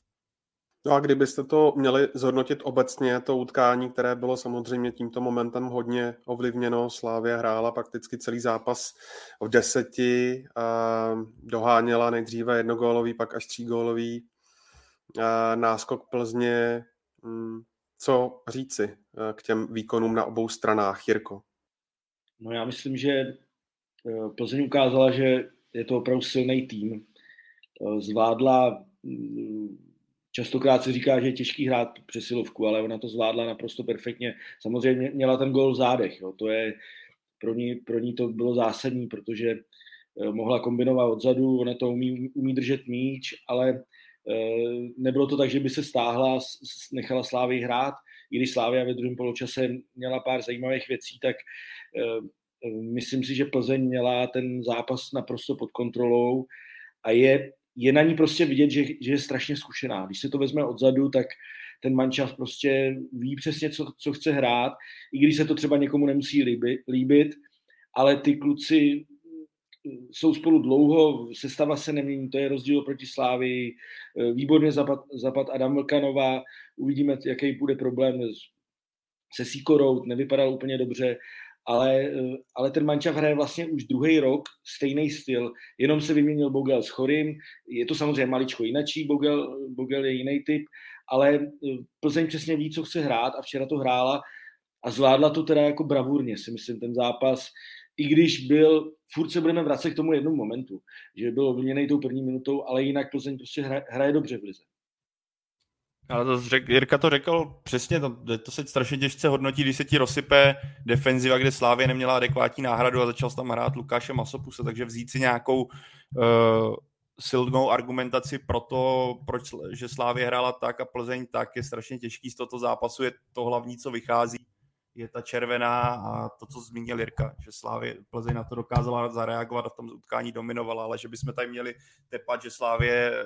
No a kdybyste to měli zhodnotit obecně, to utkání, které bylo samozřejmě tímto momentem hodně ovlivněno, Slávě hrála prakticky celý zápas v deseti, doháněla nejdříve jednogólový, pak až třígólový náskok Plzně. Hmm, co říci e, k těm výkonům na obou stranách, Jirko? No já myslím, že e, Plzeň ukázala, že je to opravdu silný tým. E, zvládla Častokrát se říká, že je těžký hrát přesilovku, ale ona to zvládla naprosto perfektně. Samozřejmě měla ten gol v zádech. Jo. To je, pro, ní, pro ní to bylo zásadní, protože eh, mohla kombinovat odzadu, ona to umí, umí držet míč, ale eh, nebylo to tak, že by se stáhla, nechala Slávy hrát. I když Slávia ve druhém poločase měla pár zajímavých věcí, tak eh, myslím si, že Plzeň měla ten zápas naprosto pod kontrolou a je je na ní prostě vidět, že, že je strašně zkušená. Když se to vezme odzadu, tak ten mančav prostě ví přesně, co, co chce hrát, i když se to třeba někomu nemusí líbit, líbit ale ty kluci jsou spolu dlouho, sestava se nemění, to je rozdíl proti Slávii. Výborně zapad, zapad Adam Vlkanova, uvidíme, jaký bude problém se Sikorou, nevypadal úplně dobře ale, ale ten mančav hraje vlastně už druhý rok stejný styl, jenom se vyměnil Bogel s Chorým, je to samozřejmě maličko jinačí, Bogel, Bogel je jiný typ, ale eh, Plzeň přesně ví, co chce hrát a včera to hrála a zvládla to teda jako bravurně, si myslím, ten zápas, i když byl, furt se budeme vracet k tomu jednomu momentu, že byl ovlněný tou první minutou, ale jinak Plzeň prostě hraje, hraje dobře v lize. Ale to řek, Jirka to řekl přesně, to, to se strašně těžce hodnotí, když se ti rozsype defenziva, kde Slávě neměla adekvátní náhradu a začal tam hrát Lukáše Masopuse, takže vzít si nějakou uh, silnou argumentaci pro to, proč, že Slávě hrála tak a Plzeň tak, je strašně těžký z tohoto zápasu, je to hlavní, co vychází je ta červená a to, co zmínil Jirka, že Slávě Plzeň na to dokázala zareagovat a v tom utkání dominovala, ale že bychom tady měli tepat, že Slávě eh,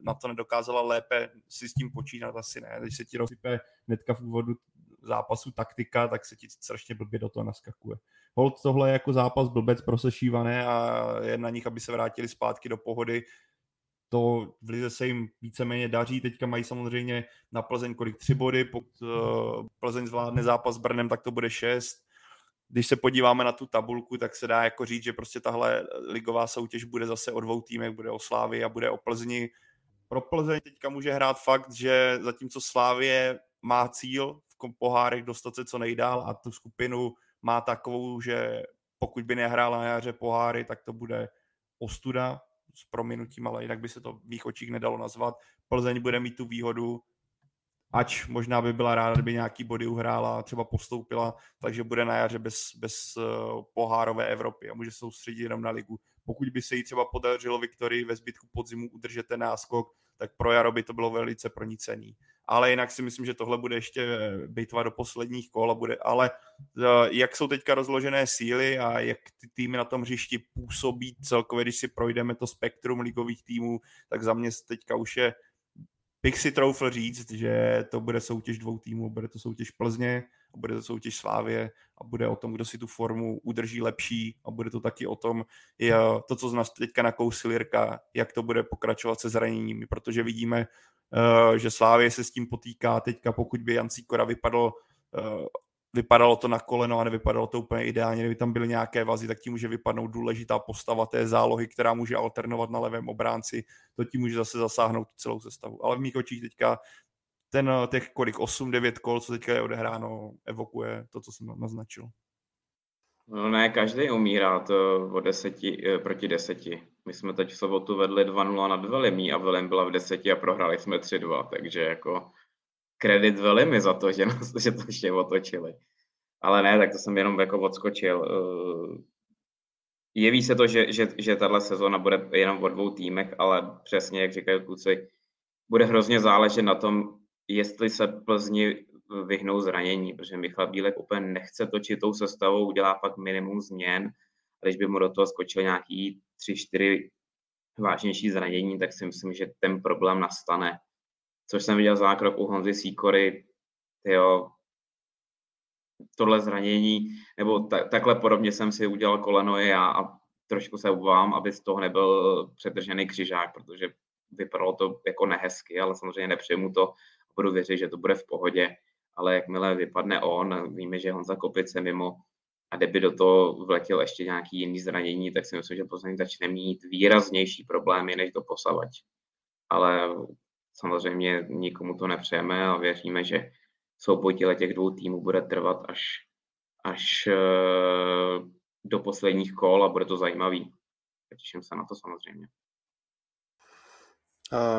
na to nedokázala lépe si s tím počínat, asi ne. Když se ti rozsype hnedka v úvodu zápasu taktika, tak se ti strašně blbě do toho naskakuje. Hold tohle je jako zápas blbec prosešívané a je na nich, aby se vrátili zpátky do pohody to v Lize se jim víceméně daří. Teďka mají samozřejmě na Plzeň kolik tři body, pokud uh, Plzeň zvládne zápas s Brnem, tak to bude šest. Když se podíváme na tu tabulku, tak se dá jako říct, že prostě tahle ligová soutěž bude zase o dvou týmech, bude o Slávy a bude o Plzni. Pro Plzeň teďka může hrát fakt, že zatímco Slávě má cíl v pohárech dostat se co nejdál a tu skupinu má takovou, že pokud by nehrála na jaře poháry, tak to bude ostuda s prominutím, ale jinak by se to v mých očích nedalo nazvat. Plzeň bude mít tu výhodu, ač možná by byla ráda, kdyby nějaký body uhrála třeba postoupila, takže bude na jaře bez, bez uh, pohárové Evropy a může se soustředit jenom na ligu. Pokud by se jí třeba podařilo Viktorii ve zbytku podzimu udržet ten náskok, tak pro Jaro by to bylo velice pronícený ale jinak si myslím, že tohle bude ještě eh, bitva do posledních kol a bude, ale eh, jak jsou teďka rozložené síly a jak ty týmy na tom hřišti působí celkově, když si projdeme to spektrum ligových týmů, tak za mě teďka už je bych si troufl říct, že to bude soutěž dvou týmů, bude to soutěž Plzně a bude to soutěž Slávě a bude o tom, kdo si tu formu udrží lepší a bude to taky o tom, je to, co z nás teďka nakousil Jirka, jak to bude pokračovat se zraněními, protože vidíme, eh, že Slávě se s tím potýká teďka, pokud by Jan Cíkora vypadl eh, vypadalo to na koleno a nevypadalo to úplně ideálně, kdyby tam byly nějaké vazy, tak tím může vypadnout důležitá postava té zálohy, která může alternovat na levém obránci, to tím může zase zasáhnout celou sestavu. Ale v mých očích teďka ten těch kolik 8-9 kol, co teďka je odehráno, evokuje to, co jsem naznačil. No ne, každý umí hrát o deseti, eh, proti deseti. My jsme teď v sobotu vedli 2-0 nad Velimí a Velim byla v deseti a prohráli jsme 3-2, takže jako kredit velmi za to, že, nás, že to ještě otočili. Ale ne, tak to jsem jenom jako odskočil. Eh, jeví se to, že, že, že tahle sezóna bude jenom o dvou týmech, ale přesně, jak říkají kluci, bude hrozně záležet na tom, jestli se Plzni vyhnou zranění, protože Michal Bílek úplně nechce točit tou sestavou, udělá pak minimum změn. A když by mu do toho skočil nějaký tři, čtyři vážnější zranění, tak si myslím, že ten problém nastane což jsem viděl zákrok u Honzy Sýkory, jo, tohle zranění, nebo ta, takhle podobně jsem si udělal koleno i já a trošku se obávám, aby z toho nebyl předržený křižák, protože vypadalo to jako nehezky, ale samozřejmě nepřejmu mu to budu věřit, že to bude v pohodě, ale jakmile vypadne on, víme, že Honza Kopice mimo a kdyby do toho vletěl ještě nějaký jiný zranění, tak si myslím, že Plzeň začne mít výraznější problémy, než to posavať. Ale Samozřejmě nikomu to nepřejeme a věříme, že souboj těch dvou týmů bude trvat až, až eh, do posledních kol a bude to zajímavý. Těším se na to samozřejmě.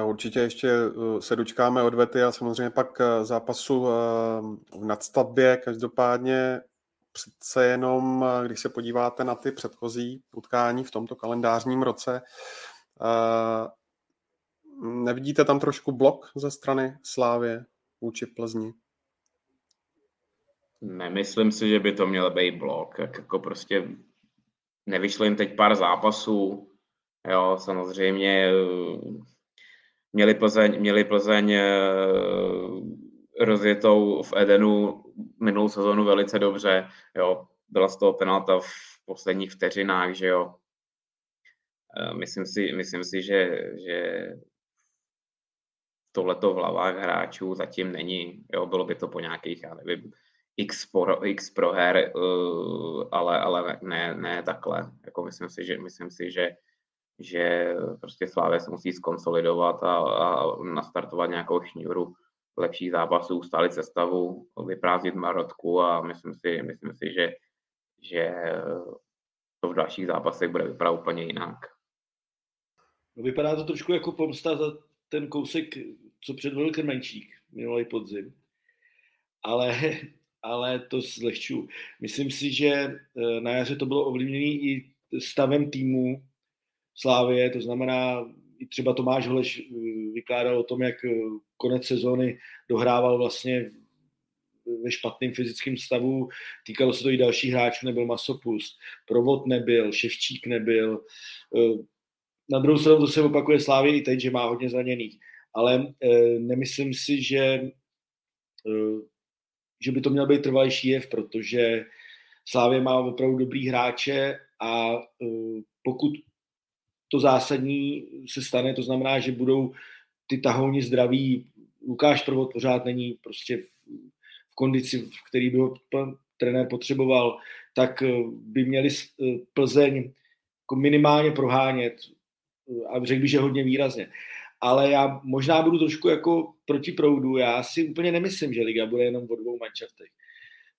Určitě ještě eh, se dočkáme odvety a samozřejmě pak eh, zápasu v nadstavbě. Každopádně přece jenom, když se podíváte na ty předchozí utkání v tomto kalendářním roce, Nevidíte tam trošku blok ze strany Slávě vůči Plzni? Nemyslím si, že by to měl být blok. Jak jako prostě nevyšlo jim teď pár zápasů. Jo, samozřejmě eh, měli Plzeň, měli Plzeň eh, rozjetou v Edenu minulou sezonu velice dobře. Jo, byla z toho penalta v posledních vteřinách, že jo. Eh, myslím si, myslím si že, že tohleto v hlavách hráčů zatím není. Jo, bylo by to po nějakých, já nevím, x, pro, x proher, uh, ale, ale ne, ne takhle. Jako myslím si, že, myslím si, že, že prostě Slávě se musí skonsolidovat a, a nastartovat nějakou šňůru lepších zápasů, stálit sestavu, vyprázdnit Marotku a myslím si, myslím si že, že to v dalších zápasech bude vypadat úplně jinak. No, vypadá to trošku jako pomsta za ten kousek, co předvedl Krmenčík minulý podzim. Ale, ale to zlehču. Myslím si, že eh, na jaře to bylo ovlivněné i stavem týmu Slávě, to znamená, i třeba Tomáš Holeš eh, vykládal o tom, jak eh, konec sezóny dohrával vlastně ve špatném fyzickém stavu. Týkalo se to i dalších hráčů, nebyl Masopust, Provod nebyl, Ševčík nebyl. Na druhou stranu to se opakuje Slávě i teď, že má hodně zraněných. Ale nemyslím si, že, že by to měl být trvalejší jev, protože Slávě má opravdu dobrý hráče a pokud to zásadní se stane, to znamená, že budou ty tahouni zdraví, Lukáš Prvot pořád není prostě v, kondici, v který by ho trenér potřeboval, tak by měli Plzeň jako minimálně prohánět a řekl bych, že hodně výrazně. Ale já možná budu trošku jako proti proudu. Já si úplně nemyslím, že liga bude jenom o dvou manšaftech.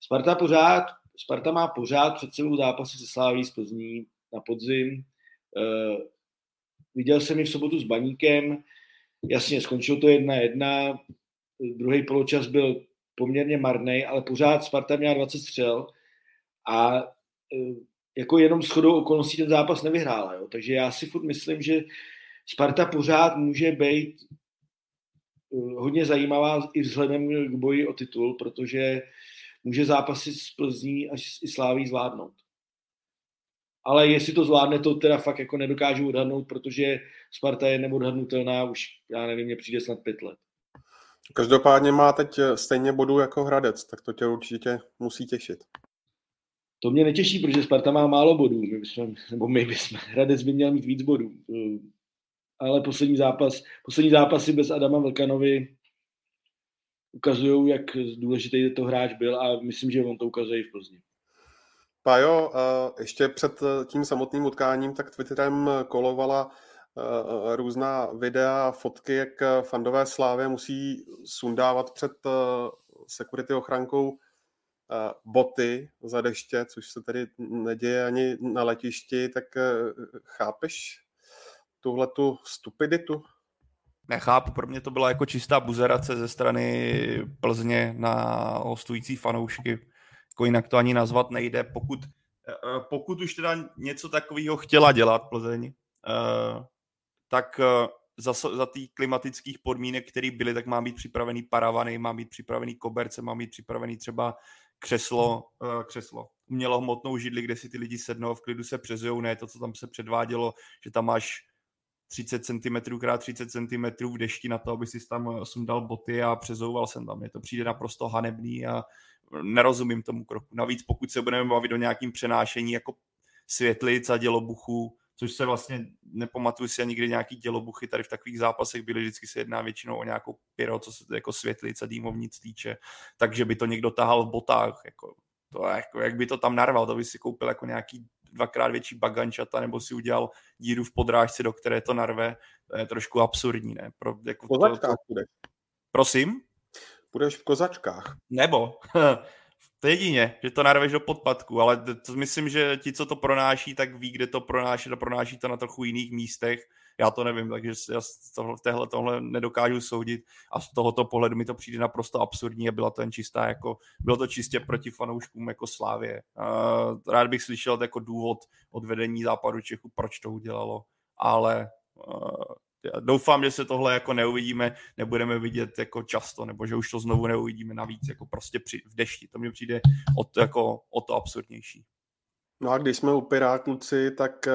Sparta pořád, Sparta má pořád před sebou zápasy se Sláví z Plzní na podzim. Viděl jsem ji v sobotu s Baníkem. Jasně, skončilo to jedna jedna. Druhý poločas byl poměrně marný, ale pořád Sparta měla 20 střel a uh, jako jenom shodou okolností ten zápas nevyhrála. Jo. Takže já si furt myslím, že Sparta pořád může být uh, hodně zajímavá i vzhledem k boji o titul, protože může zápasy s Plzní až i Sláví zvládnout. Ale jestli to zvládne, to teda fakt jako nedokážu odhadnout, protože Sparta je neodhadnutelná už, já nevím, mě přijde snad pět let. Každopádně má teď stejně bodů jako Hradec, tak to tě určitě musí těšit. To mě netěší, protože Sparta má málo bodů, my bychom, nebo my bychom, Hradec by měl mít víc bodů. Ale poslední zápas, poslední zápasy bez Adama Vlkanovi ukazují, jak důležitý to hráč byl a myslím, že on to ukazuje i v Plzni. Pajo, ještě před tím samotným utkáním tak Twitterem kolovala různá videa fotky, jak fandové slávy musí sundávat před security ochrankou boty za deště, což se tedy neděje ani na letišti, tak chápeš tuhle tu stupiditu? Nechápu, pro mě to byla jako čistá buzerace ze strany Plzně na hostující fanoušky. Jako jinak to ani nazvat nejde. Pokud, eh, pokud už teda něco takového chtěla dělat Plzeň, eh, tak eh, za, za ty klimatických podmínek, které byly, tak má být připravený paravany, má být připravený koberce, má být připravený třeba křeslo, křeslo, umělohmotnou židli, kde si ty lidi sednou, v klidu se přezujou, ne to, co tam se předvádělo, že tam máš 30 cm krát 30 cm v dešti na to, aby si tam sundal boty a přezouval jsem tam. Je to přijde naprosto hanebný a nerozumím tomu kroku. Navíc pokud se budeme bavit o nějakým přenášení jako světlic a dělobuchů, což se vlastně nepamatuju si ani nikdy nějaký dělobuchy tady v takových zápasech byly, vždycky se jedná většinou o nějakou pyro, co se jako světlic a dýmovnic týče, takže by to někdo tahal v botách, jako, to jako, jak by to tam narval, to by si koupil jako nějaký dvakrát větší bagančata, nebo si udělal díru v podrážce, do které to narve, to je trošku absurdní, ne? Pro, jako, to, to... Prosím? Budeš v kozačkách. Nebo. to jedině, že to narveš do podpadku, ale to, myslím, že ti, co to pronáší, tak ví, kde to pronáší, to pronáší to na trochu jiných místech, já to nevím, takže já v téhle tohle nedokážu soudit a z tohoto pohledu mi to přijde naprosto absurdní a byla to jen čistá, jako, bylo to čistě proti fanouškům jako Slávě. Rád bych slyšel jako důvod od vedení západu Čechu, proč to udělalo, ale uh, doufám, že se tohle jako neuvidíme, nebudeme vidět jako často, nebo že už to znovu neuvidíme navíc jako prostě při, v dešti. To mi přijde o to, jako, o to absurdnější. No a když jsme u Pirátluci, tak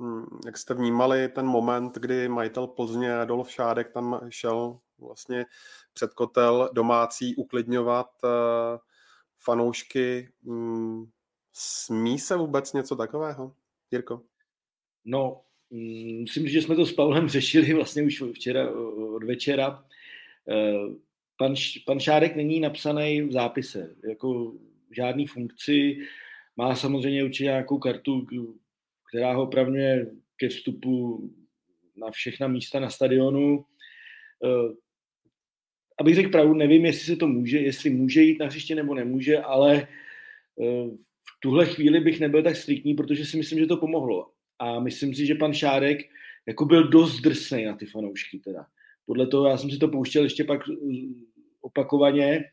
hm, jak jste vnímali ten moment, kdy majitel Plzně Adolf Šádek tam šel vlastně před kotel domácí uklidňovat eh, fanoušky. Hm, smí se vůbec něco takového, Jirko? No, hm, myslím, že jsme to s Pavlem řešili vlastně už včera od večera. Eh, pan, pan Šádek není napsaný v zápise, jako žádný funkci, má samozřejmě určitě nějakou kartu, která ho opravňuje ke vstupu na všechna místa na stadionu. Eh, abych řekl pravdu, nevím, jestli se to může, jestli může jít na hřiště nebo nemůže, ale eh, v tuhle chvíli bych nebyl tak striktní, protože si myslím, že to pomohlo. A myslím si, že pan Šárek jako byl dost drsný na ty fanoušky teda. Podle toho já jsem si to pouštěl ještě pak eh, opakovaně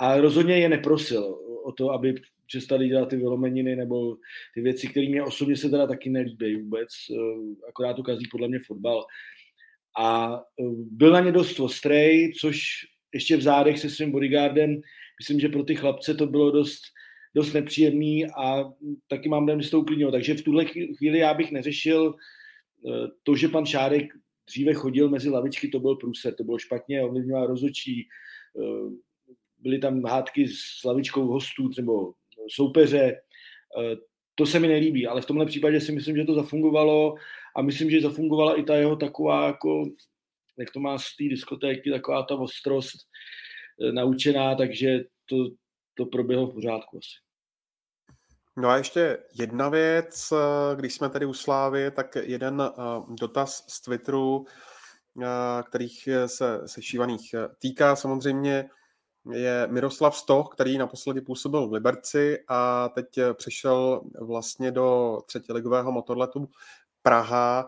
a rozhodně je neprosil o to, aby přestali dělat ty vylomeniny nebo ty věci, které mě osobně se teda taky nelíbí vůbec, eh, akorát to kazí podle mě fotbal. A eh, byl na ně dost ostrej, což ještě v zádech se svým bodyguardem, myslím, že pro ty chlapce to bylo dost, dost nepříjemný a taky mám dojem, že to uklidnilo. Takže v tuhle chvíli já bych neřešil eh, to, že pan Šárek dříve chodil mezi lavičky, to byl průser, to bylo špatně, ovlivňoval rozočí, byly tam hádky s lavičkou hostů, nebo soupeře. Eh, to se mi nelíbí, ale v tomhle případě si myslím, že to zafungovalo a myslím, že zafungovala i ta jeho taková, jako, jak to má z té diskotéky, taková ta ostrost eh, naučená, takže to, to proběhlo v pořádku asi. No a ještě jedna věc, eh, když jsme tady u Slávy, tak jeden dotaz z Twitteru, kterých se sešívaných týká samozřejmě je Miroslav Stoch, který naposledy působil v Liberci a teď přešel vlastně do třetiligového motorletu Praha.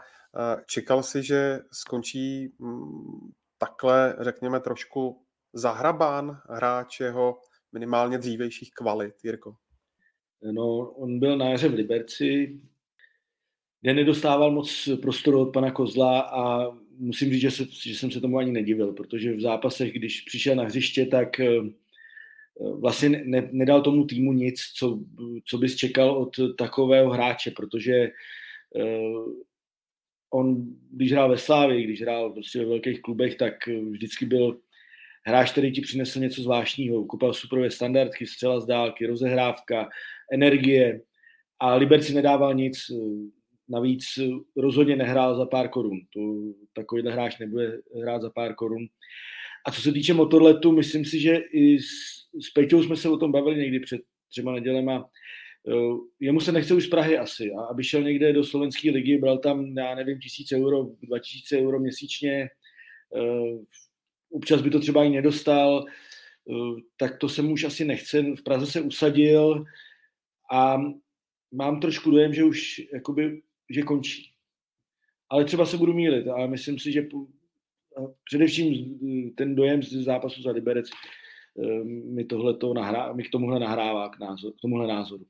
Čekal si, že skončí mm, takhle, řekněme, trošku zahrabán hráč jeho minimálně dřívejších kvalit, Jirko? No, on byl na jaře v Liberci, kde nedostával moc prostoru od pana Kozla a musím říct, že, se, že jsem se tomu ani nedivil, protože v zápasech, když přišel na hřiště, tak eh, vlastně ne, nedal tomu týmu nic, co, co bys čekal od takového hráče, protože uh, on, když hrál ve Slávii, když hrál prostě ve velkých klubech, tak vždycky byl hráč, který ti přinesl něco zvláštního, kupal superové standardky, střela z dálky, rozehrávka, energie a Liberci nedával nic, navíc rozhodně nehrál za pár korun. To, takovýhle hráč nebude hrát za pár korun. A co se týče motorletu, myslím si, že i s, s Peťou jsme se o tom bavili někdy před třema nedělema. Eh, jemu se nechce už z Prahy asi, a aby šel někde do slovenské ligy, bral tam, já nevím, tisíc euro, dva tisíce euro měsíčně, eh, občas by to třeba i nedostal, eh, tak to se mu už asi nechce. V Praze se usadil a mám trošku dojem, že už jakoby, že končí. Ale třeba se budu mílit, ale myslím si, že především ten dojem z zápasu za Liberec mi, tohleto nahrá, mi k tomuhle nahrává k, názor, k tomuhle názoru.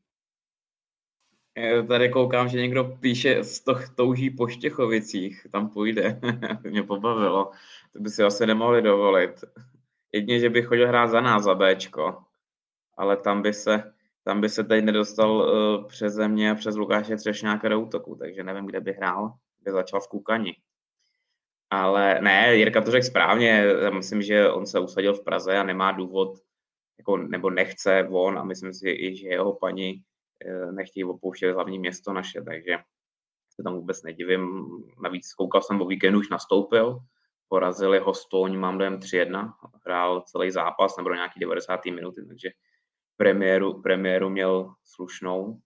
Tady koukám, že někdo píše, z toho touží po Štěchovicích, tam půjde. Mě pobavilo. To by si asi nemohli dovolit. Jedně, že by chodil hrát za nás, za Bčko. Ale tam by se, tam by se teď nedostal uh, přes země a přes Lukáše Třešňáka do útoku, takže nevím, kde by hrál. By začal v Kukani. Ale ne, Jirka to řekl správně. Já myslím, že on se usadil v Praze a nemá důvod, jako, nebo nechce von a myslím si i, že jeho paní Eh, nechtějí opouštět hlavní město naše, takže se tam vůbec nedivím. Navíc koukal jsem o víkendu, už nastoupil, porazili ho Stoň, mám dojem 3-1, hrál celý zápas, nebo nějaký 90. minuty, takže premiéru, premiéru měl slušnou.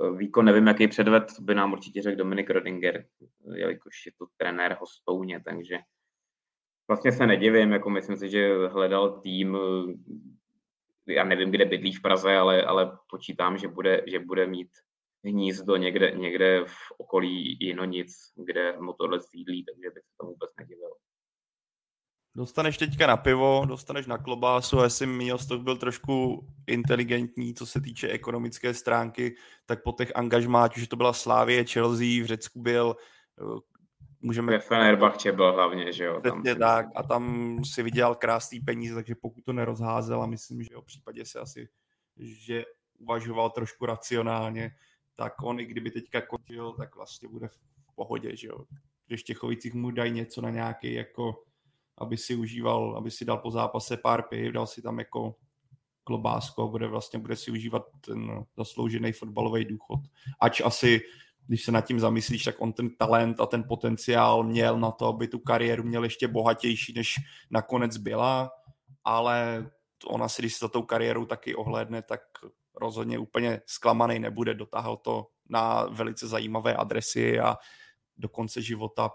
Eh, výkon nevím, jaký předved, by nám určitě řekl Dominik Rodinger, jelikož je to trenér Hostouně, takže vlastně se nedivím, jako myslím si, že hledal tým, já nevím, kde bydlí v Praze, ale, ale počítám, že bude, že bude mít hnízdo někde, někde v okolí Jinonic, kde motorle sídlí, takže bych se tomu vůbec nedivil. Dostaneš teďka na pivo, dostaneš na klobásu a jestli Miostok byl trošku inteligentní, co se týče ekonomické stránky, tak po těch angažmách, že to byla Slávie, Chelsea, v Řecku byl, můžeme... Ve Fenerbahče byl hlavně, že jo? Tam si... tak a tam si vydělal krásný peníze, takže pokud to nerozházel a myslím, že v případě se asi, že uvažoval trošku racionálně, tak on i kdyby teďka končil, tak vlastně bude v pohodě, že jo. Když Těchovicích mu dají něco na nějaký jako aby si užíval, aby si dal po zápase pár piv, dal si tam jako klobásku a bude vlastně bude si užívat ten zasloužený fotbalový důchod. Ač asi když se nad tím zamyslíš, tak on ten talent a ten potenciál měl na to, aby tu kariéru měl ještě bohatější, než nakonec byla, ale on asi, když se za tou kariérou taky ohlédne, tak rozhodně úplně zklamaný nebude, dotáhl to na velice zajímavé adresy a do konce života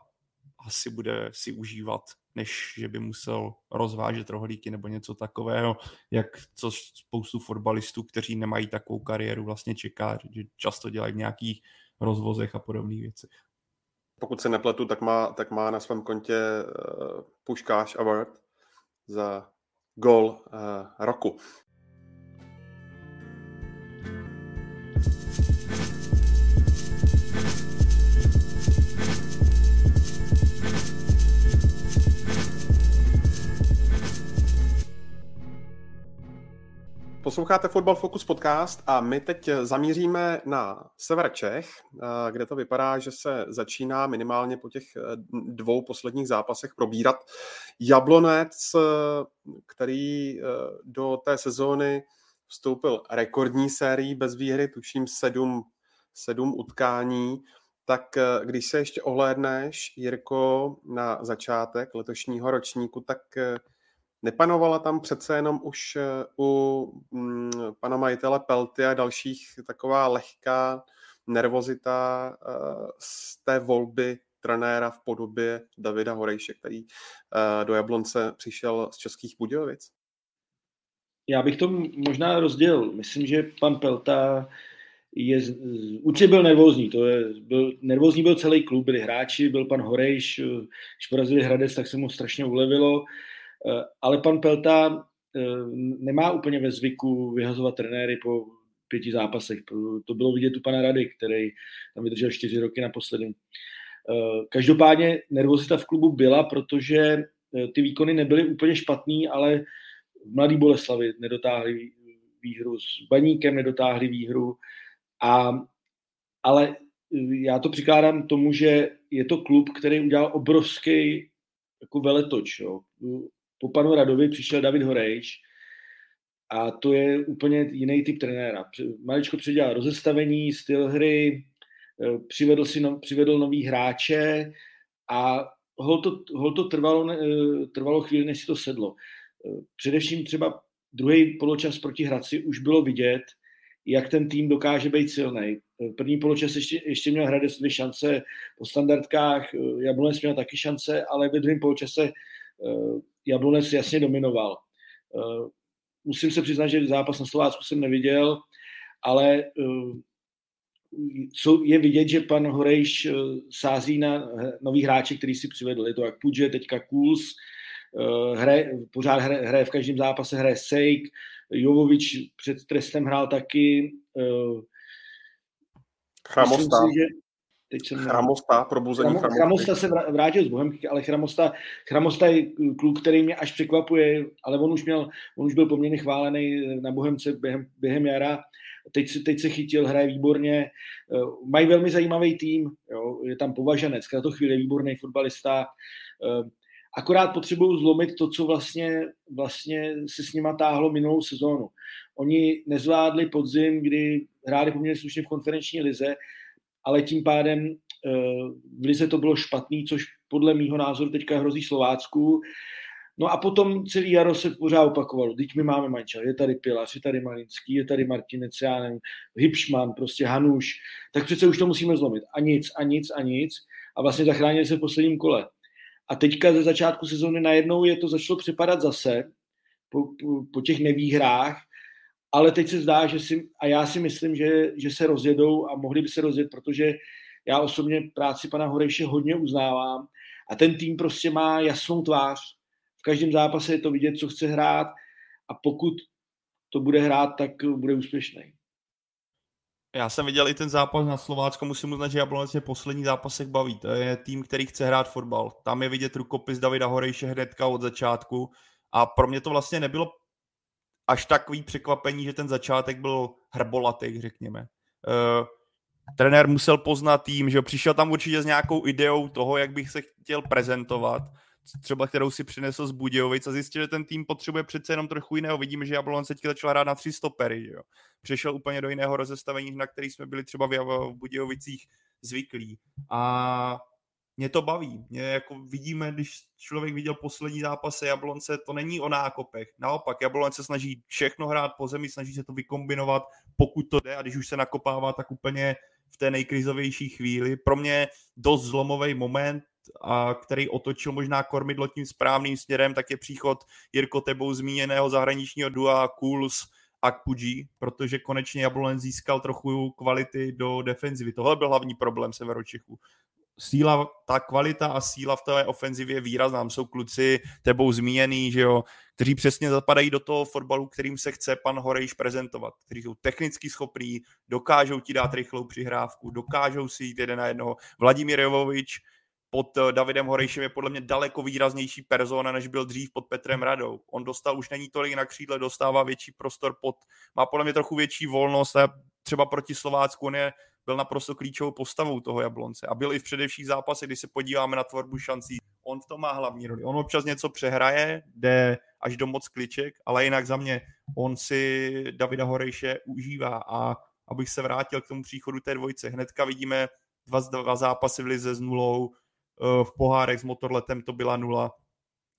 asi bude si užívat, než že by musel rozvážet rohlíky nebo něco takového, jak co spoustu fotbalistů, kteří nemají takovou kariéru, vlastně čeká, že často dělají v nějakých rozvozech a podobných věcech. Pokud se nepletu, tak má, tak má na svém kontě uh, Puškáš Award za gol uh, roku. Posloucháte Football Focus podcast a my teď zamíříme na sever Čech, eh, kde to vypadá, že se začíná minimálně po těch eh, dvou posledních zápasech probírat Jablonec, eh, který do té sezóny vstoupil rekordní sérií bez výhry, tuším sedm, sedm utkání. Tak když se ještě ohlédneš, Jirko, na začátek letošního ročníku, tak Nepanovala tam přece jenom už eh, u mm, pana majitele Pelty a dalších taková lehká nervozita eh, z té volby trenéra v podobě Davida Horejše, který eh, do Jablonce přišel z Českých Budějovic? Já bych to možná rozdělil. Myslím, že pan Pelta je, určitě byl nervózní, to je, byl, nervózní byl celý klub, byli hráči, byl pan Horejš, když porazili Hradec, tak se mu strašně ulevilo. Eh, ale pan Pelta eh, nemá úplně ve zvyku vyhazovat trenéry po pěti zápasech. To bylo vidět u pana Rady, který tam vydržel čtyři roky naposledy. Eh, každopádně nervozita v klubu byla, protože ty výkony nebyly úplně špatný, ale mladý Boleslavi nedotáhli výhru, s Baníkem nedotáhli výhru, a, ale já to přikládám tomu, že je to klub, který udělal obrovský jako veletoč. Jo po panu Radovi přišel David Horejč a to je úplně jiný typ trenéra. Maličko předělal rozestavení, styl hry, eh, přivedl, si no, přivedl nový hráče a hol to, hol to trvalo, eh, trvalo chvíli, než si to sedlo. Eh, především třeba druhý poločas proti Hradci už bylo vidět, jak ten tým dokáže být silný. První poločas ještě, ještě měl Hradec dvě šance po standardkách, Jablonec měl taky šance, ale ve druhém poločase Jablonec jasně dominoval. Musím se přiznat, že zápas na Slovácku jsem neviděl, ale je vidět, že pan Horejš sází na nový hráče, který si přivedl. Je to jak Pudže, teďka Kuls, hraje, pořád hraje, hraje v každém zápase, hraje Sejk, Jovovič před trestem hrál taky. Chramosta. Si, že teď jsem... Chramosta, probuzení Chramosta. Chramosta se vrátil z Bohemky, ale Chramosta, Chramosta je kluk, který mě až překvapuje, ale on už, měl, on už byl poměrně chválený na Bohemce během, během jara. Teď, se, teď se chytil, hraje výborně. Mají velmi zajímavý tým, jo. je tam považenec, na to chvíli výborný fotbalista akorát potřebují zlomit to, co vlastně, vlastně se s nima táhlo minulou sezónu. Oni nezvládli podzim, kdy hráli poměrně slušně v konferenční lize, ale tím pádem eh, v lize to bylo špatný, což podle mýho názoru teďka hrozí Slovácku. No a potom celý jaro se pořád opakovalo. Teď my máme mančel, je tady Pilař, je tady Malinský, je tady Martinec, já nevím, Hipšman, prostě Hanuš. Tak přece už to musíme zlomit. A nic, a nic, a nic. A vlastně zachránili se v posledním kole. A teďka ze začátku sezóny najednou je to začalo připadat zase po, po, po těch nevýhrách, ale teď se zdá, že si, a já si myslím, že, že se rozjedou a mohli by se rozjet, protože já osobně práci pana Horejše hodně uznávám a ten tým prostě má jasnou tvář. V každém zápase je to vidět, co chce hrát a pokud to bude hrát, tak bude úspěšný. Já jsem viděl i ten zápas na Slovácko, musím uznat, že Jablonec mě poslední zápasech baví. To je tým, který chce hrát fotbal. Tam je vidět rukopis Davida Horejše hnedka od začátku a pro mě to vlastně nebylo až takový překvapení, že ten začátek byl hrbolatý, řekněme. Uh, trenér musel poznat tým, že přišel tam určitě s nějakou ideou toho, jak bych se chtěl prezentovat třeba kterou si přinesl z Budějovic a zjistil, že ten tým potřebuje přece jenom trochu jiného. Vidíme, že Jablonec teďka začal hrát na tři stopery, že jo. Přešel úplně do jiného rozestavení, na který jsme byli třeba v Budějovicích zvyklí. A mě to baví. Mě jako vidíme, když člověk viděl poslední zápase Jablonce, to není o nákopech. Naopak, Jablonce se snaží všechno hrát po zemi, snaží se to vykombinovat, pokud to jde a když už se nakopává, tak úplně v té nejkrizovější chvíli. Pro mě dost zlomový moment, a který otočil možná kormidlo tím správným směrem, tak je příchod Jirko tebou zmíněného zahraničního dua Kouls a Kpuji, protože konečně Jablonec získal trochu kvality do defenzivy. Tohle byl hlavní problém Severočechů. Síla, ta kvalita a síla v té ofenzivě je výrazná. Jsou kluci tebou zmíněný, že jo, kteří přesně zapadají do toho fotbalu, kterým se chce pan Horejš prezentovat, kteří jsou technicky schopní, dokážou ti dát rychlou přihrávku, dokážou si jít jeden na jednoho. Vladimír Jovovič pod eh, Davidem Horejšem je podle mě daleko výraznější persona, než byl dřív pod Petrem Radou. On dostal už není tolik na křídle, dostává větší prostor pod, má podle mě trochu větší volnost a třeba proti Slovácku on je, byl naprosto klíčovou postavou toho Jablonce a byl i v předevších zápasech, když se podíváme na tvorbu šancí, on v tom má hlavní roli. On občas něco přehraje, jde až do moc kliček, ale jinak za mě on si Davida Horejše užívá a abych se vrátil k tomu příchodu té dvojce, hnedka vidíme dva, dva zápasy v lize s nulou, Eh, v pohárech s motorletem to byla nula.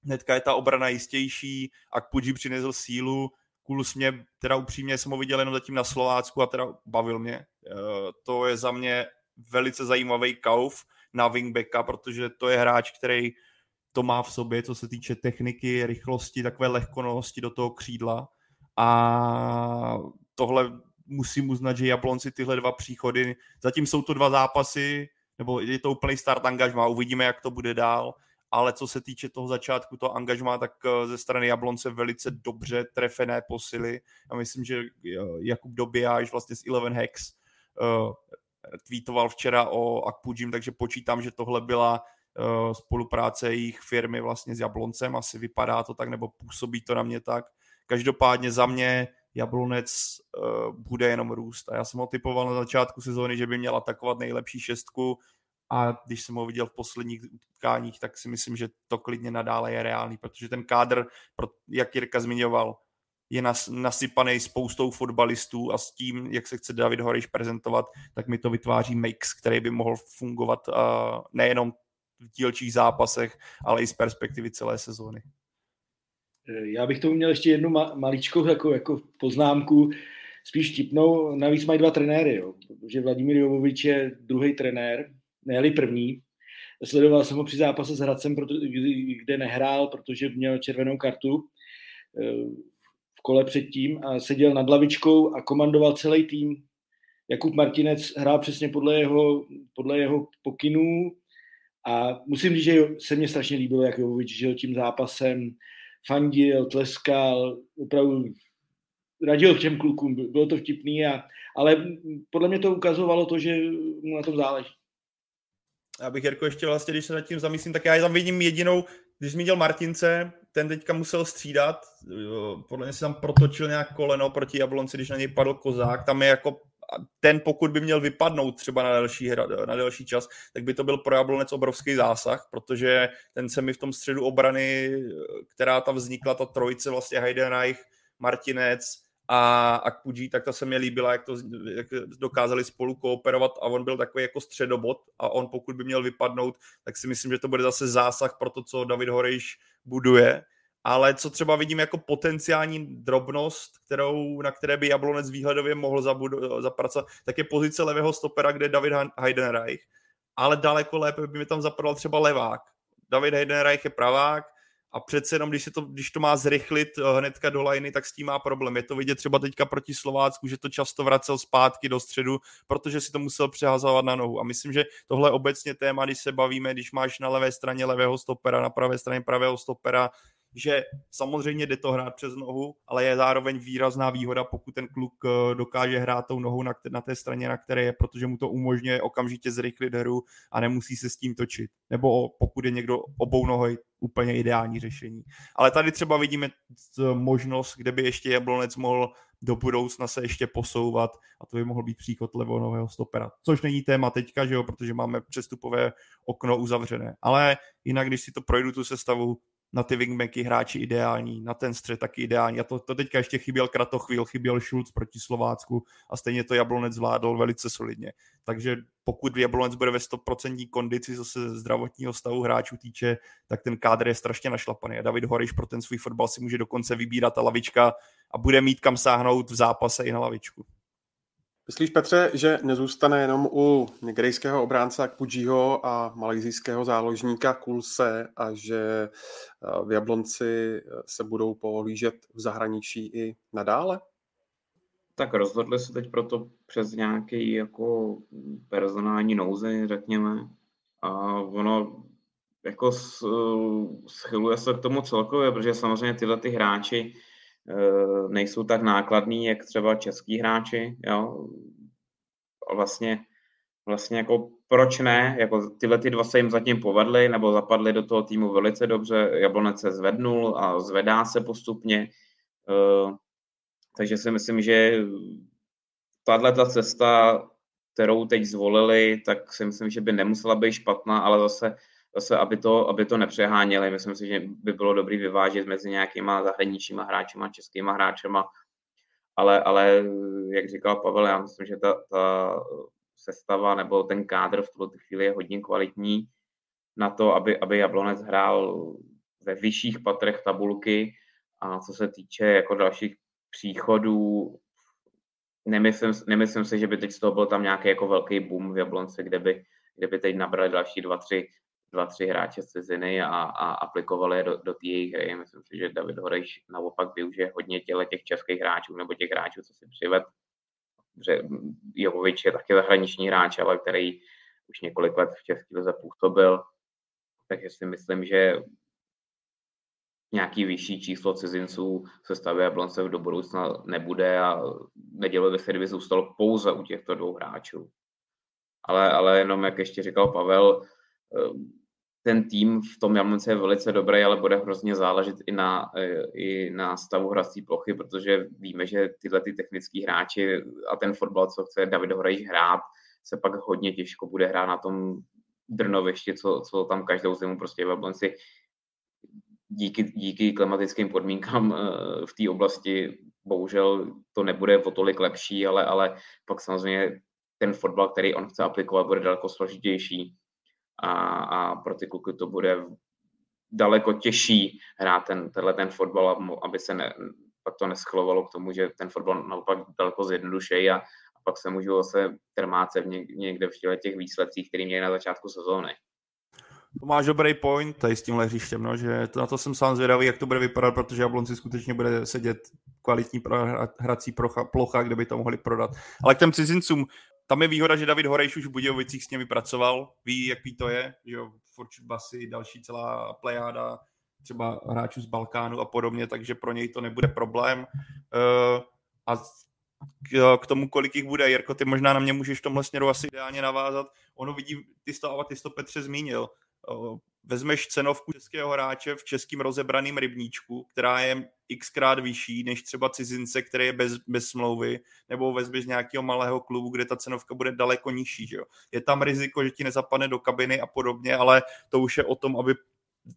Hnedka je ta obrana jistější a Kpuji přinesl sílu. Kulus mě, teda upřímně jsem ho viděl jenom zatím na Slovácku a teda bavil mě. Eh, to je za mě velice zajímavý kauf na wingbacka, protože to je hráč, který to má v sobě, co se týče techniky, rychlosti, takové lehkonosti do toho křídla. A tohle musím uznat, že Jablonci tyhle dva příchody, zatím jsou to dva zápasy, nebo je to úplný start angažma, uvidíme, jak to bude dál, ale co se týče toho začátku, toho angažma, tak eh, ze strany Jablonce velice dobře trefené posily. Já myslím, že eh, Jakub Dobijáš vlastně z Eleven Hex uh, tweetoval včera o Akpujim, takže počítám, že tohle byla uh, spolupráce jejich firmy vlastně s Jabloncem, asi vypadá to tak, nebo působí to na mě tak. Každopádně za mě Jablonec uh, bude jenom růst. A já jsem ho typoval na začátku sezóny, že by měl atakovat nejlepší šestku. A když jsem ho viděl v posledních utkáních, tak si myslím, že to klidně nadále je reálný, protože ten kádr, jak Jirka zmiňoval, je nas, nasypaný spoustou fotbalistů a s tím, jak se chce David Horejš prezentovat, tak mi to vytváří mix, který by mohl fungovat uh, nejenom v dílčích zápasech, ale i z perspektivy celé sezóny. Já bych tomu měl ještě jednu ma- maličkou jako, jako poznámku, spíš tipnou. Navíc mají dva trenéry, jo, protože Vladimír Jovovič je druhý trenér, ne první. Sledoval jsem ho při zápase s Hradcem, kde nehrál, protože měl červenou kartu v kole předtím a seděl nad lavičkou a komandoval celý tým. Jakub Martinec hrál přesně podle jeho, podle jeho pokynů a musím říct, že se mně strašně líbilo, jak Jovovič žil tím zápasem, fandil, tleskal, opravdu radil těm klukům, bylo to vtipný, a, ale podle mě to ukazovalo to, že mu na tom záleží. Já bych, Jirko, ještě vlastně, když se nad tím zamyslím, tak já tam vidím jedinou, když zmínil Martince, ten teďka musel střídat, podle mě se tam protočil nějak koleno proti Jablonci, když na něj padl kozák, tam je jako ten, pokud by měl vypadnout třeba na další, hra, na další čas, tak by to byl pro Jablonec obrovský zásah, protože ten se mi v tom středu obrany, která tam vznikla, ta trojice vlastně Heidenreich, Martinec a Akpudži, tak ta se mi líbila, jak, to, jak dokázali spolu kooperovat a on byl takový jako středobot a on pokud by měl vypadnout, tak si myslím, že to bude zase zásah pro to, co David Horejš buduje ale co třeba vidím jako potenciální drobnost, kterou, na které by Jablonec výhledově mohl zabudu, zapracovat, tak je pozice levého stopera, kde je David Heidenreich, ale daleko lépe by mi tam zapadal třeba levák. David Heidenreich je pravák, a přece jenom, když, se to, když to má zrychlit eh, hnedka do liny, tak s tím má problém. Je to vidět třeba teďka proti Slovácku, že to často vracel zpátky do středu, protože si to musel přehazovat na nohu. A myslím, že tohle je obecně téma, když se bavíme, když máš na levé straně levého stopera, na pravé straně pravého stopera, že samozřejmě jde to hrát přes nohu, ale je zároveň výrazná výhoda, pokud ten kluk eh, dokáže hrát tou nohou na, na té straně, na které je, protože mu to umožňuje okamžitě zrychlit hru a nemusí se s tím točit. Nebo pokud je někdo obou nohoj, úplně ideální řešení. Ale tady třeba vidíme možnost, kde by ještě Jablonec mohl do budoucna se ještě posouvat a to by mohl být příchod levonového stopera. Což není téma teďka, že jo, protože máme přestupové okno uzavřené. Ale jinak, když si to projdu tu sestavu, na ty wingbacky hráči ideální, na ten střed taky ideální. A to, to teďka ještě chyběl Kratochvíl, chyběl Schulz proti Slovácku a stejně to Jablonec zvládl velice solidně. Takže pokud Jablonec bude ve 100% kondici, co se zdravotního stavu hráčů týče, tak ten kádr je strašně našlapaný. A David Horiš pro ten svůj fotbal si může dokonce vybírat ta lavička a bude mít kam sáhnout v zápase i na lavičku. Myslíš, Petře, že nezůstane jenom u nigerijského obránce Akpudžiho a malajzijského záložníka Kulse a že eh, v Jablonci eh, se budou pohlížet v zahraničí i nadále? Tak rozhodli se teď proto přes nějaký jako personální nouzy, řekněme. A ono jako schyluje se k tomu celkově, protože samozřejmě tyhle ty hráči Eh, nejsou tak nákladný, jak třeba český hráči, jo. Vlastně, vlastně jako proč ne, jako tyhle ty dva se jim zatím povedly, nebo zapadly do toho týmu velice dobře, Jablonec se zvednul a zvedá se postupně, eh, takže si myslím, že tahle ta cesta, kterou teď zvolili, tak si myslím, že by nemusela být špatná, ale zase zase, aby to, aby to nepřeháněli. Myslím si, že by bylo dobrý vyvážit mezi nějakýma zahraničníma hráčima, českýma hráčema, ale, ale jak říkal Pavel, já myslím, že ta, ta sestava nebo ten kádr v tuto chvíli je hodně kvalitní na to, aby, aby Jablonec hrál ve vyšších patrech tabulky a co se týče jako dalších příchodů, nemyslím, nemyslím si, že by teď z toho byl tam nějaký jako velký boom v Jablonci, kde by, kde by teď nabrali další dva, tři dva, tři hráče z ciziny a, a aplikovali je do, do té jejich hry. Myslím si, že David Horejš naopak využije hodně těle těch českých hráčů nebo těch hráčů, co si přived. Jovovič je taky zahraniční hráč, ale který už několik let v České lize působil, takže si myslím, že nějaký vyšší číslo cizinců se stavě Jablonce do budoucna nebude a nedělo by se, kdyby zůstalo pouze u těchto dvou hráčů. Ale, ale jenom, jak ještě říkal Pavel, ten tým v tom Jablonce je velice dobrý, ale bude hrozně záležet i na, e, i na stavu hrací plochy, protože víme, že tyhle ty technický hráči a ten fotbal, co chce David Horejš hrát, se pak hodně těžko bude hrát na tom drnovišti, co, co tam každou zimu prostě v Jablonci díky, díky klimatickým podmínkám eh, v té oblasti bohužel to nebude o tolik lepší, ale, ale pak samozřejmě ten fotbal, který on chce aplikovat, bude daleko složitější a, a pro ty kluky to bude daleko těžší hrát ten, tenhle ten fotbal, aby se ne, pak to neschlovalo k tomu, že ten fotbal naopak daleko zjednodušejí a, a pak se můžou zase trmáce v někde v těch výsledcích, který měli na začátku sezóny. To máš dobrý point tady s tímhle hřištěm, no, že to, na to jsem sám zvědavý, jak to bude vypadat, protože Jablonci skutečně bude sedět kvalitní hrací plocha, kde by to mohli prodat. Ale k těm cizincům, tam je výhoda, že David Horejš už v Budějovicích s nimi pracoval, ví, jaký to je, že jo, Fortune Basy, další celá plejáda, třeba hráčů z Balkánu a podobně, takže pro něj to nebude problém. Uh, a k, tomu, kolik jich bude, Jirko, ty možná na mě můžeš v tomhle směru asi ideálně navázat. Ono vidí, ty to, ty to Petře zmínil, vezmeš cenovku českého hráče v českým rozebraným rybníčku, která je xkrát vyšší než třeba cizince, který je bez, bez smlouvy, nebo vezmeš nějakého malého klubu, kde ta cenovka bude daleko nižší. Že jo? Je tam riziko, že ti nezapadne do kabiny a podobně, ale to už je o tom, aby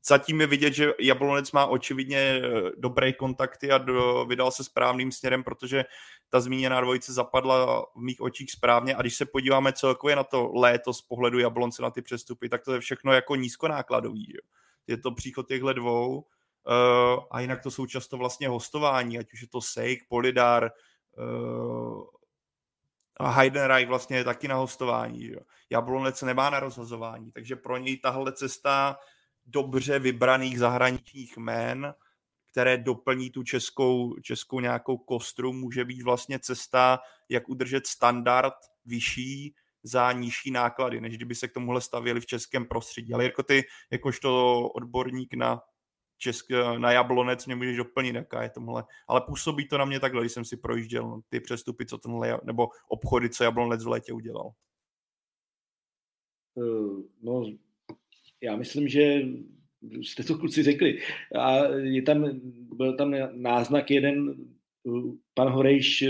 zatím je vidět, že Jablonec má očividně eh, dobré kontakty a do, vydal se správným směrem, protože ta zmíněná dvojice zapadla v mých očích správně a když se podíváme celkově na to léto z pohledu Jablonce na ty přestupy, tak to je všechno jako nízkonákladový. Jo. Je to příchod těchto dvou uh, a jinak to jsou často vlastně hostování, ať už je to Sejk, Polidar, uh, a Heidenreich vlastně je taky na hostování. Jo. Jablonec nemá na rozhazování, takže pro něj tahle cesta dobře vybraných zahraničních jmen, které doplní tu českou, českou nějakou kostru, může být vlastně cesta, jak udržet standard vyšší za nižší náklady, než kdyby se k tomuhle stavěli v českém prostředí. Ale jako ty, jakožto odborník na Česk, na Jablonec mě můžeš doplnit, jaká je tomuhle. Ale působí to na mě takhle, když jsem si projížděl ty přestupy, co tenhle, nebo obchody, co Jablonec v létě udělal. Eh, no, já myslím, že jste to kluci řekli. A je tam, byl tam náznak jeden, pan Horejš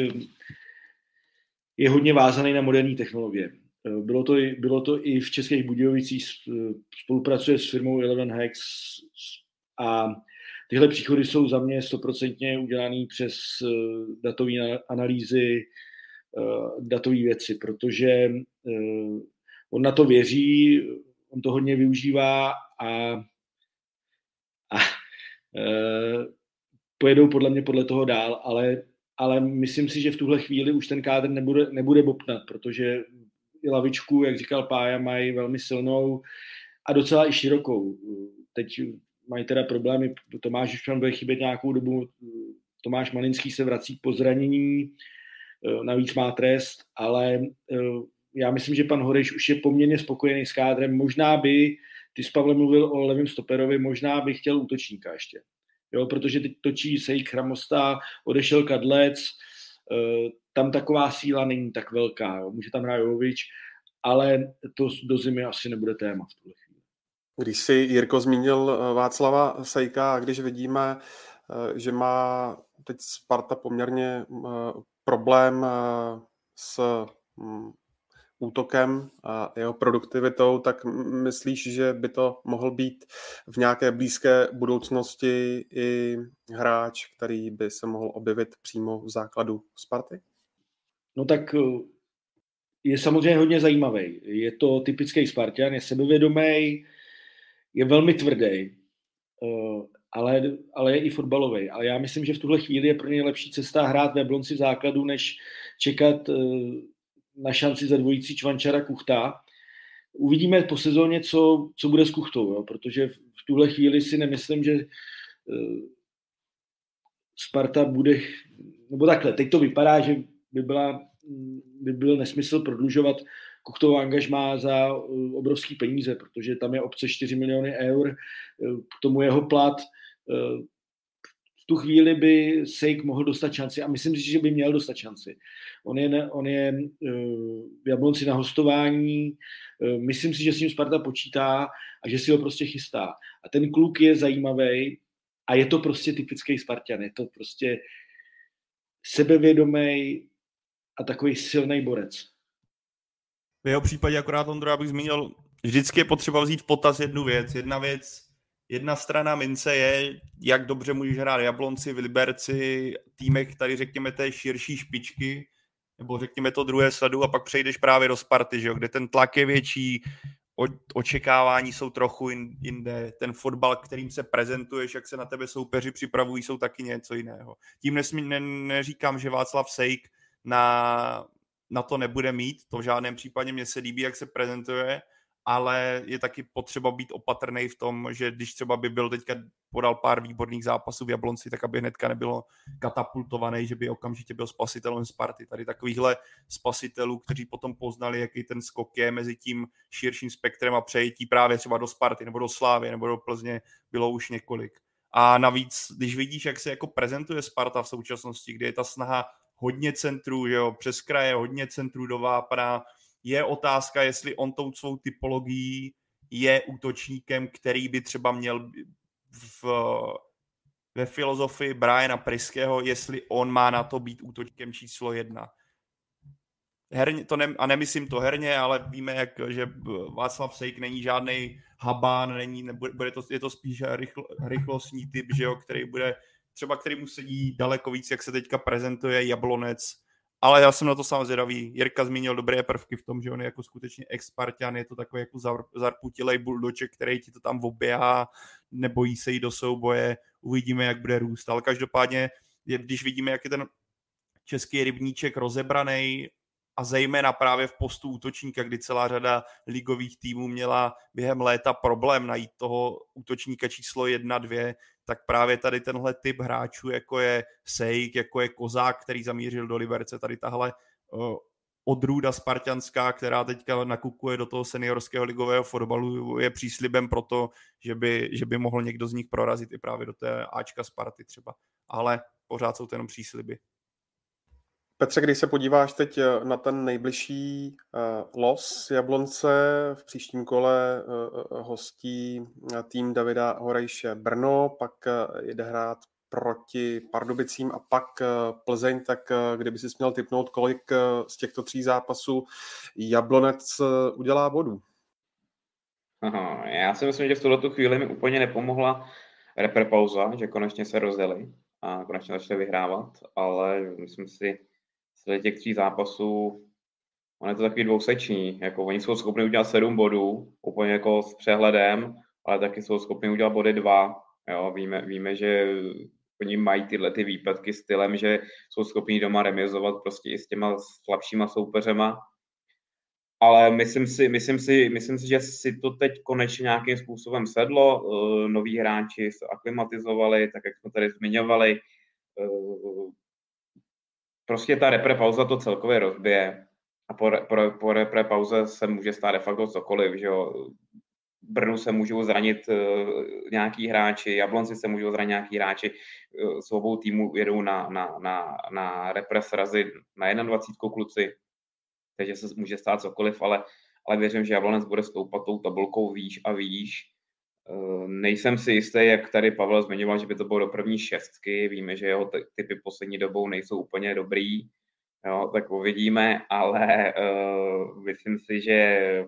je hodně vázaný na moderní technologie. Bylo to, bylo to i v Českých Budějovicích, spolupracuje s firmou Eleven Hex a tyhle příchody jsou za mě stoprocentně udělané přes datové analýzy, datové věci, protože on na to věří, on to hodně využívá a, a e, pojedou podle mě podle toho dál, ale, ale myslím si, že v tuhle chvíli už ten kádr nebude, nebude bopnat, protože i lavičku, jak říkal Pája, mají velmi silnou a docela i širokou. Teď mají teda problémy, Tomáš už tam bude chybět nějakou dobu, Tomáš Malinský se vrací po zranění, e, navíc má trest, ale e, já myslím, že pan Horeš už je poměrně spokojený s kádrem. Možná by, ty s Pavlem mluvil o levém stoperovi, možná by chtěl útočníka ještě. Jo, protože teď točí Sejk Chramosta, odešel Kadlec, eh, tam taková síla není tak velká. Jo. Může tam hrát Jovič, ale to do zimy asi nebude téma v tuhle chvíli. Když si Jirko zmínil eh, Václava Sejka a když vidíme, eh, že má teď Sparta poměrně problém s hm, útokem a jeho produktivitou, tak myslíš, že by to mohl být v nějaké blízké budoucnosti i hráč, který by se mohl objevit přímo v základu Sparty? No tak eh, je samozřejmě hodně zajímavý. Je to typický Spartan, je sebevědomý, je velmi tvrdý, eh, ale, ale je i fotbalový. Ale já myslím, že v tuhle chvíli je pro něj lepší cesta hrát ve Blonci základu, než čekat eh, na šanci za dvojící Čvančara Kuchta. Uvidíme po sezóně, co, co bude s Kuchtou, jo? protože v tuhle chvíli si nemyslím, že uh, Sparta bude, nebo takhle, teď to vypadá, že by, byla, by byl nesmysl prodlužovat Kuchtovou angažmá za uh, obrovský peníze, protože tam je obce 4 miliony eur, uh, k tomu jeho plat, v tu chvíli by Sejk mohl dostat šanci a myslím si, že by měl dostat šanci. On je, on je uh, v Jablonci na hostování, uh, myslím si, že s ním Sparta počítá a že si ho prostě chystá. A ten kluk je zajímavý a je to prostě typický Spartan. Je to prostě sebevědomý a takový silný borec. V jeho případě akorát, Ondro, abych zmínil vždycky je potřeba vzít v potaz jednu věc. Jedna věc, jedna strana mince je, jak dobře můžeš hrát Jablonci, v Liberci, týmech tady řekněme té širší špičky, nebo řekněme to druhé sledu a pak přejdeš právě do Sparty, že jo, kde ten tlak je větší, očekávání jsou trochu jinde, ten fotbal, kterým se prezentuješ, jak se na tebe soupeři připravují, jsou taky něco jiného. Tím nesmí, ne, neříkám, že Václav Sejk na, na to nebude mít, to v žádném případě mně se líbí, jak se prezentuje, ale je taky potřeba být opatrný v tom, že když třeba by byl teďka podal pár výborných zápasů v Jablonci, tak aby hnedka nebylo katapultovaný, že by okamžitě byl spasitelem Sparty. Tady takovýchhle spasitelů, kteří potom poznali, jaký ten skok je mezi tím širším spektrem a přejetí právě třeba do Sparty nebo do Slávy nebo do Plzně, bylo už několik. A navíc, když vidíš, jak se jako prezentuje Sparta v současnosti, kde je ta snaha hodně centrů, že jo, přes kraje, hodně centrů do Vápna, je otázka, jestli on tou svou typologií je útočníkem, který by třeba měl v, ve filozofii Briana Priského, jestli on má na to být útočníkem číslo jedna. Herně, to ne, a nemyslím to herně, ale víme, jak, že Václav Sejk není žádný habán, není, nebude, to, je to spíš rychl, rychlostní typ, že jo, který bude třeba který mu sedí daleko víc, jak se teďka prezentuje Jablonec, ale já jsem na to sám zvědavý. Jirka zmínil dobré prvky v tom, že on je jako skutečně expartian, je to takový jako zarputilej buldoček, který ti to tam oběhá, nebojí se jít do souboje, uvidíme, jak bude růst. Ale každopádně, když vidíme, jak je ten český rybníček rozebraný, a zejména právě v postu útočníka, kdy celá řada ligových týmů měla během léta problém najít toho útočníka číslo 1-2, tak právě tady tenhle typ hráčů, jako je Sejk, jako je Kozák, který zamířil do Liberce, tady tahle odrůda spartianská, která teďka nakukuje do toho seniorského ligového fotbalu, je příslibem pro to, že by, že by mohl někdo z nich prorazit i právě do té Ačka Sparty třeba. Ale pořád jsou to jenom přísliby. Petře, když se podíváš teď eh, na ten nejbližší uh, los Jablonce, v příštím kole uh, hostí tým Davida Horejše Brno, pak jede hrát proti Pardubicím a pak Plzeň, tak kdyby si měl typnout, kolik z těchto tří zápasů Jablonec udělá bodů? Já si myslím, že v tuto chvíli mi úplně nepomohla reprepauza, že konečně se rozdeli a konečně začali vyhrávat, ale myslím si, z těch tří zápasů, on je to takový dvouseční, jako oni jsou schopni udělat sedm bodů, úplně jako s přehledem, ale taky jsou schopni udělat body dva, jo, víme, víme, že oni mají tyhle ty výpadky stylem, že jsou schopni doma remizovat prostě i s těma slabšíma soupeřema, ale myslím si, myslím si, myslím si, že si to teď konečně nějakým způsobem sedlo, uh, noví hráči se aklimatizovali, tak jak jsme tady zmiňovali, uh, prostě ta repre pauza to celkově rozbije a po, po, po repre pauze se může stát de facto cokoliv, že jo. Brnu se můžou zranit uh, nějaký hráči, Jablonci se můžou zranit nějaký hráči, uh, s obou týmů jedou na, na, na, na repre srazy na 21 kluci, takže se může stát cokoliv, ale, ale věřím, že Jablonec bude stoupat tou tabulkou výš a výš Eh, nejsem si jistý, jak tady Pavel zmiňoval, že by to bylo do první šestky. Víme, že jeho typy poslední dobou nejsou úplně dobrý, jo, tak uvidíme, ale uh, myslím si, že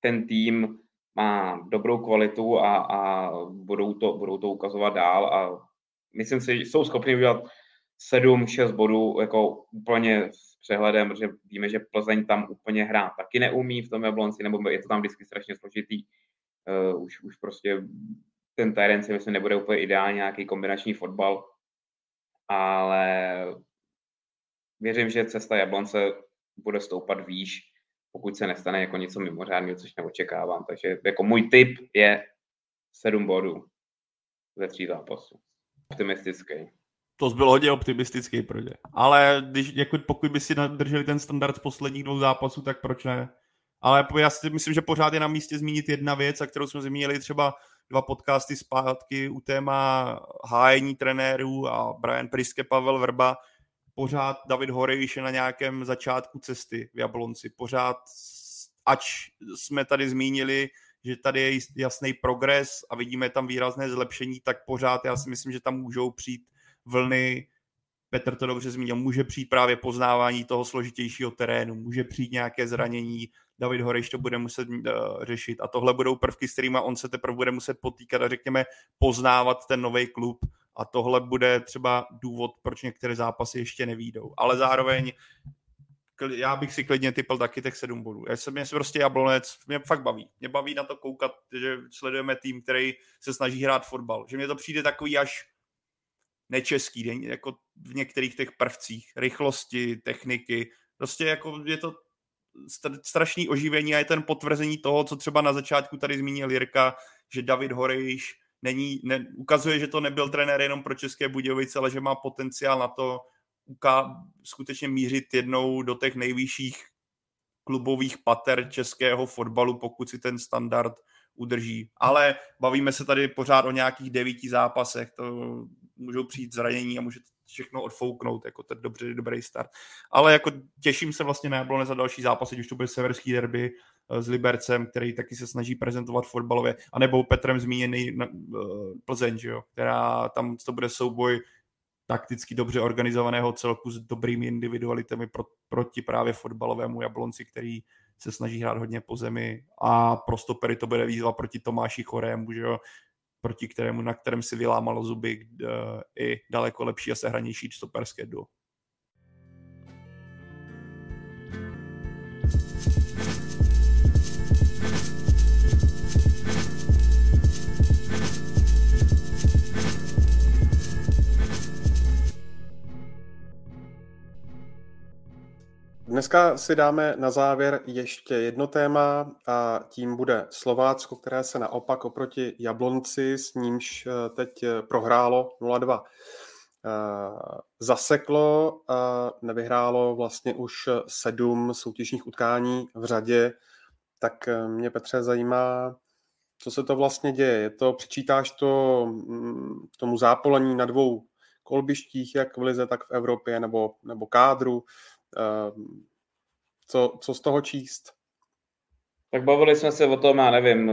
ten tým má dobrou kvalitu a, a budou, to, budou to ukazovat dál a myslím si, že jsou schopni udělat 7-6 bodů jako úplně s přehledem, protože víme, že Plzeň tam úplně hrát taky neumí v tom Jablonci, nebo je to tam vždycky strašně složitý uh, už, už prostě ten terén si myslím nebude úplně ideální, nějaký kombinační fotbal, ale věřím, že cesta Jablonce bude stoupat výš, pokud se nestane jako něco mimořádného, což neočekávám. Takže jako můj tip je 7 bodů ze tří zápasů. Optimistický. To byl hodně optimistický pro ně. Ale když, jako pokud by si nadrželi ten standard z posledních dvou zápasů, tak proč ne? Ale já si myslím, že pořád je na místě zmínit jedna věc, a kterou jsme zmínili třeba dva podcasty zpátky u téma hájení trenérů a Brian Priske, Pavel Vrba. Pořád David Horejš je na nějakém začátku cesty v Jablonci. Pořád, ač jsme tady zmínili, že tady je jasný progres a vidíme tam výrazné zlepšení, tak pořád já si myslím, že tam můžou přijít vlny Petr to dobře zmínil, může přijít právě poznávání toho složitějšího terénu, může přijít nějaké zranění, David Horejš to bude muset uh, řešit a tohle budou prvky, s kterými on se teprve bude muset potýkat a řekněme poznávat ten nový klub a tohle bude třeba důvod, proč některé zápasy ještě nevídou. Ale zároveň já bych si klidně typl taky těch sedm bodů. Já jsem mě prostě Jablonec, mě fakt baví. Mě baví na to koukat, že sledujeme tým, který se snaží hrát fotbal. Že mě to přijde takový až nečeský, jako v některých těch prvcích, rychlosti, techniky. Prostě jako je to strašný oživení a je ten potvrzení toho, co třeba na začátku tady zmínil Jirka, že David Horejš není, ne, ukazuje, že to nebyl trenér jenom pro České Budějovice, ale že má potenciál na to uká, skutečně mířit jednou do těch nejvyšších klubových pater českého fotbalu, pokud si ten standard udrží. Ale bavíme se tady pořád o nějakých devíti zápasech, to můžou přijít zranění a může všechno odfouknout, jako ten dobře, dobrý start. Ale jako těším se vlastně na Jablone za další zápasy, když to bude severský derby eh, s Libercem, který taky se snaží prezentovat fotbalově, anebo Petrem zmíněný uh, Plzeň, že jo, která tam to bude souboj takticky dobře organizovaného celku s dobrými individualitami pro, proti právě fotbalovému Jablonci, který se snaží hrát hodně po zemi a pro stopery to bude výzva proti Tomáši Chorému, že jo, proti kterému, na kterém si vylámalo zuby uh, i daleko lepší a sehranější stoperské duo. Dneska si dáme na závěr ještě jedno téma a tím bude Slovácko, které se naopak oproti Jablonci, s nímž eh, teď eh, prohrálo 0-2, eh, zaseklo a nevyhrálo vlastně už sedm soutěžních utkání v řadě. Tak mě Petře zajímá, co se to vlastně děje. Je to, přičítáš to mm, tomu zápolení na dvou kolbištích, jak v Lize, tak v Evropě, nebo, nebo kádru, co, co z toho číst? Tak bavili jsme se o tom, já nevím,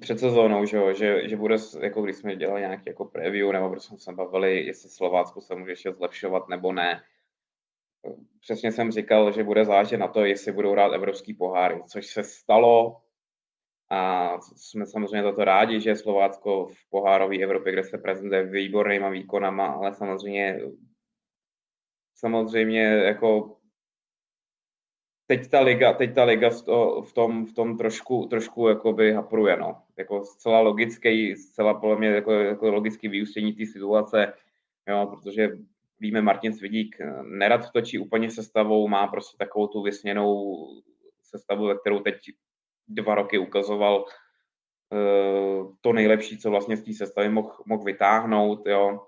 před sezónou, že, že, že bude, jako když jsme dělali nějaký jako preview, nebo prostě jsme se bavili, jestli Slovácko se může ještě zlepšovat nebo ne. Přesně jsem říkal, že bude záležet na to, jestli budou hrát evropský poháry, což se stalo a jsme samozřejmě za to rádi, že Slovácko v pohárové Evropě, kde se prezentuje výbornýma výkonama, ale samozřejmě samozřejmě jako teď ta liga, teď ta liga v tom, v tom trošku, trošku jakoby hapruje, no. Jako zcela logický, zcela podle mě jako, jako logický vyústění té situace, jo, protože víme, Martin Svidík nerad točí úplně sestavou, má prostě takovou tu vysněnou sestavu, ve kterou teď dva roky ukazoval uh, to nejlepší, co vlastně z té sestavy mohl moh vytáhnout, jo.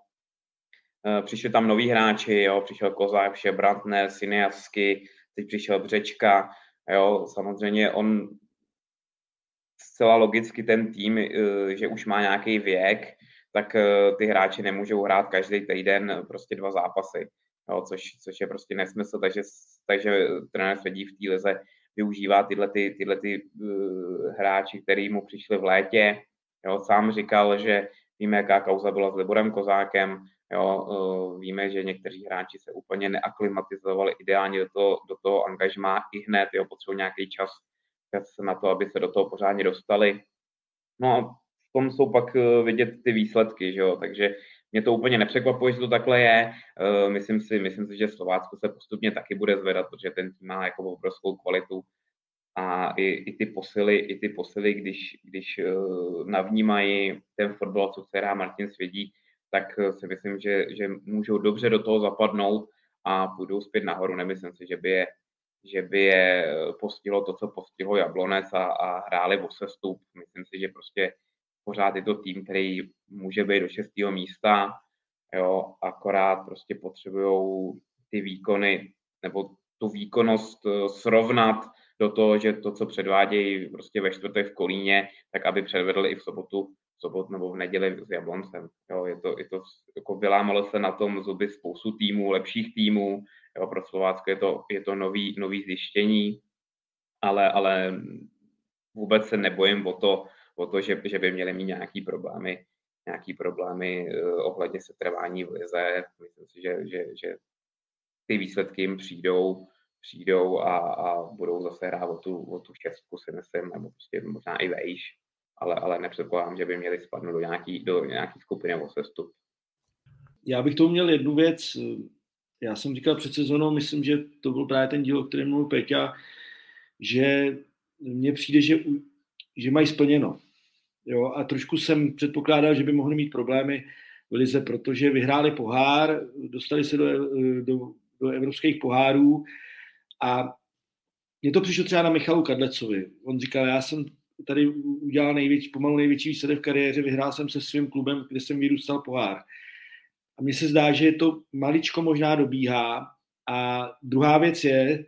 Uh, přišli tam noví hráči, jo, přišel Kozák, Šebrantner, Siniasky, teď přišel Břečka, jo, samozřejmě on zcela logicky ten tým, eh, že už má nějaký věk, tak eh, ty hráči nemůžou hrát každý týden prostě dva zápasy, jo, což, což je prostě nesmysl, takže, takže trenér Svedí v té lize využívá tyhle, ty, tyhle ty, uh, hráči, který mu přišli v létě. Jo, sám říkal, že víme, jaká kauza byla s Liborem Kozákem, Jo, uh, víme, že někteří hráči se úplně neaklimatizovali ideálně do toho, do toho angažmá i hned, jo, potřebují nějaký čas, čas na to, aby se do toho pořádně dostali. No a v tom jsou pak uh, vidět ty výsledky, že jo, takže mě to úplně nepřekvapuje, že to takhle je. Uh, myslím si, myslím si, že Slovácko se postupně taky bude zvedat, protože ten tým má jako obrovskou kvalitu a i, i ty posily, i ty posily, když, když navnímají ten fotbal, co se hrá Martin Svědí, tak eh, si myslím, že, že můžou dobře do toho zapadnout a půjdou zpět nahoru. Nemyslím si, že by je, že by je eh, postihlo to, co postihlo Jablonec a, a hráli o sestup. Myslím si, že prostě pořád je to tým, který může být do šestého místa, jo, akorát prostě potřebují ty výkony nebo tu výkonnost eh, srovnat do toho, že to, co předvádějí prostě ve čtvrtek v Kolíně, tak aby předvedli i v sobotu sobot nebo v neděli s Jabloncem. Jo, je to, je to, jako vylámalo se na tom zuby spoustu týmů, lepších týmů, jo, pro Slovácko je to, je to nový, nový zjištění, ale, ale vůbec se nebojím o to, o to že, že by měli mít nějaký problémy, nějaký problémy ohledně setrvání v lize. Myslím si, že, že, že ty výsledky jim přijdou, přijdou a, a budou zase hrát o tu, o tu šestku, si myslím, nebo prostě možná i vejš, ale, ale nepředpokládám, že by měli spadnout do nějaký, do nějaký skupiny nebo sestup. Já bych to měl jednu věc. Já jsem říkal před sezónou, myslím, že to byl právě ten díl, o kterém mluvil Peťa, že mně přijde, že, že mají splněno. Jo, a trošku jsem předpokládal, že by mohli mít problémy v Lize, protože vyhráli pohár, dostali se do, do, do evropských pohárů a mně to přišlo třeba na Michalu Kadlecovi. On říkal, já jsem tady udělal největší, pomalu největší výsledek v kariéře, vyhrál jsem se svým klubem, kde jsem vyrůstal pohár. A mně se zdá, že to maličko možná dobíhá. A druhá věc je,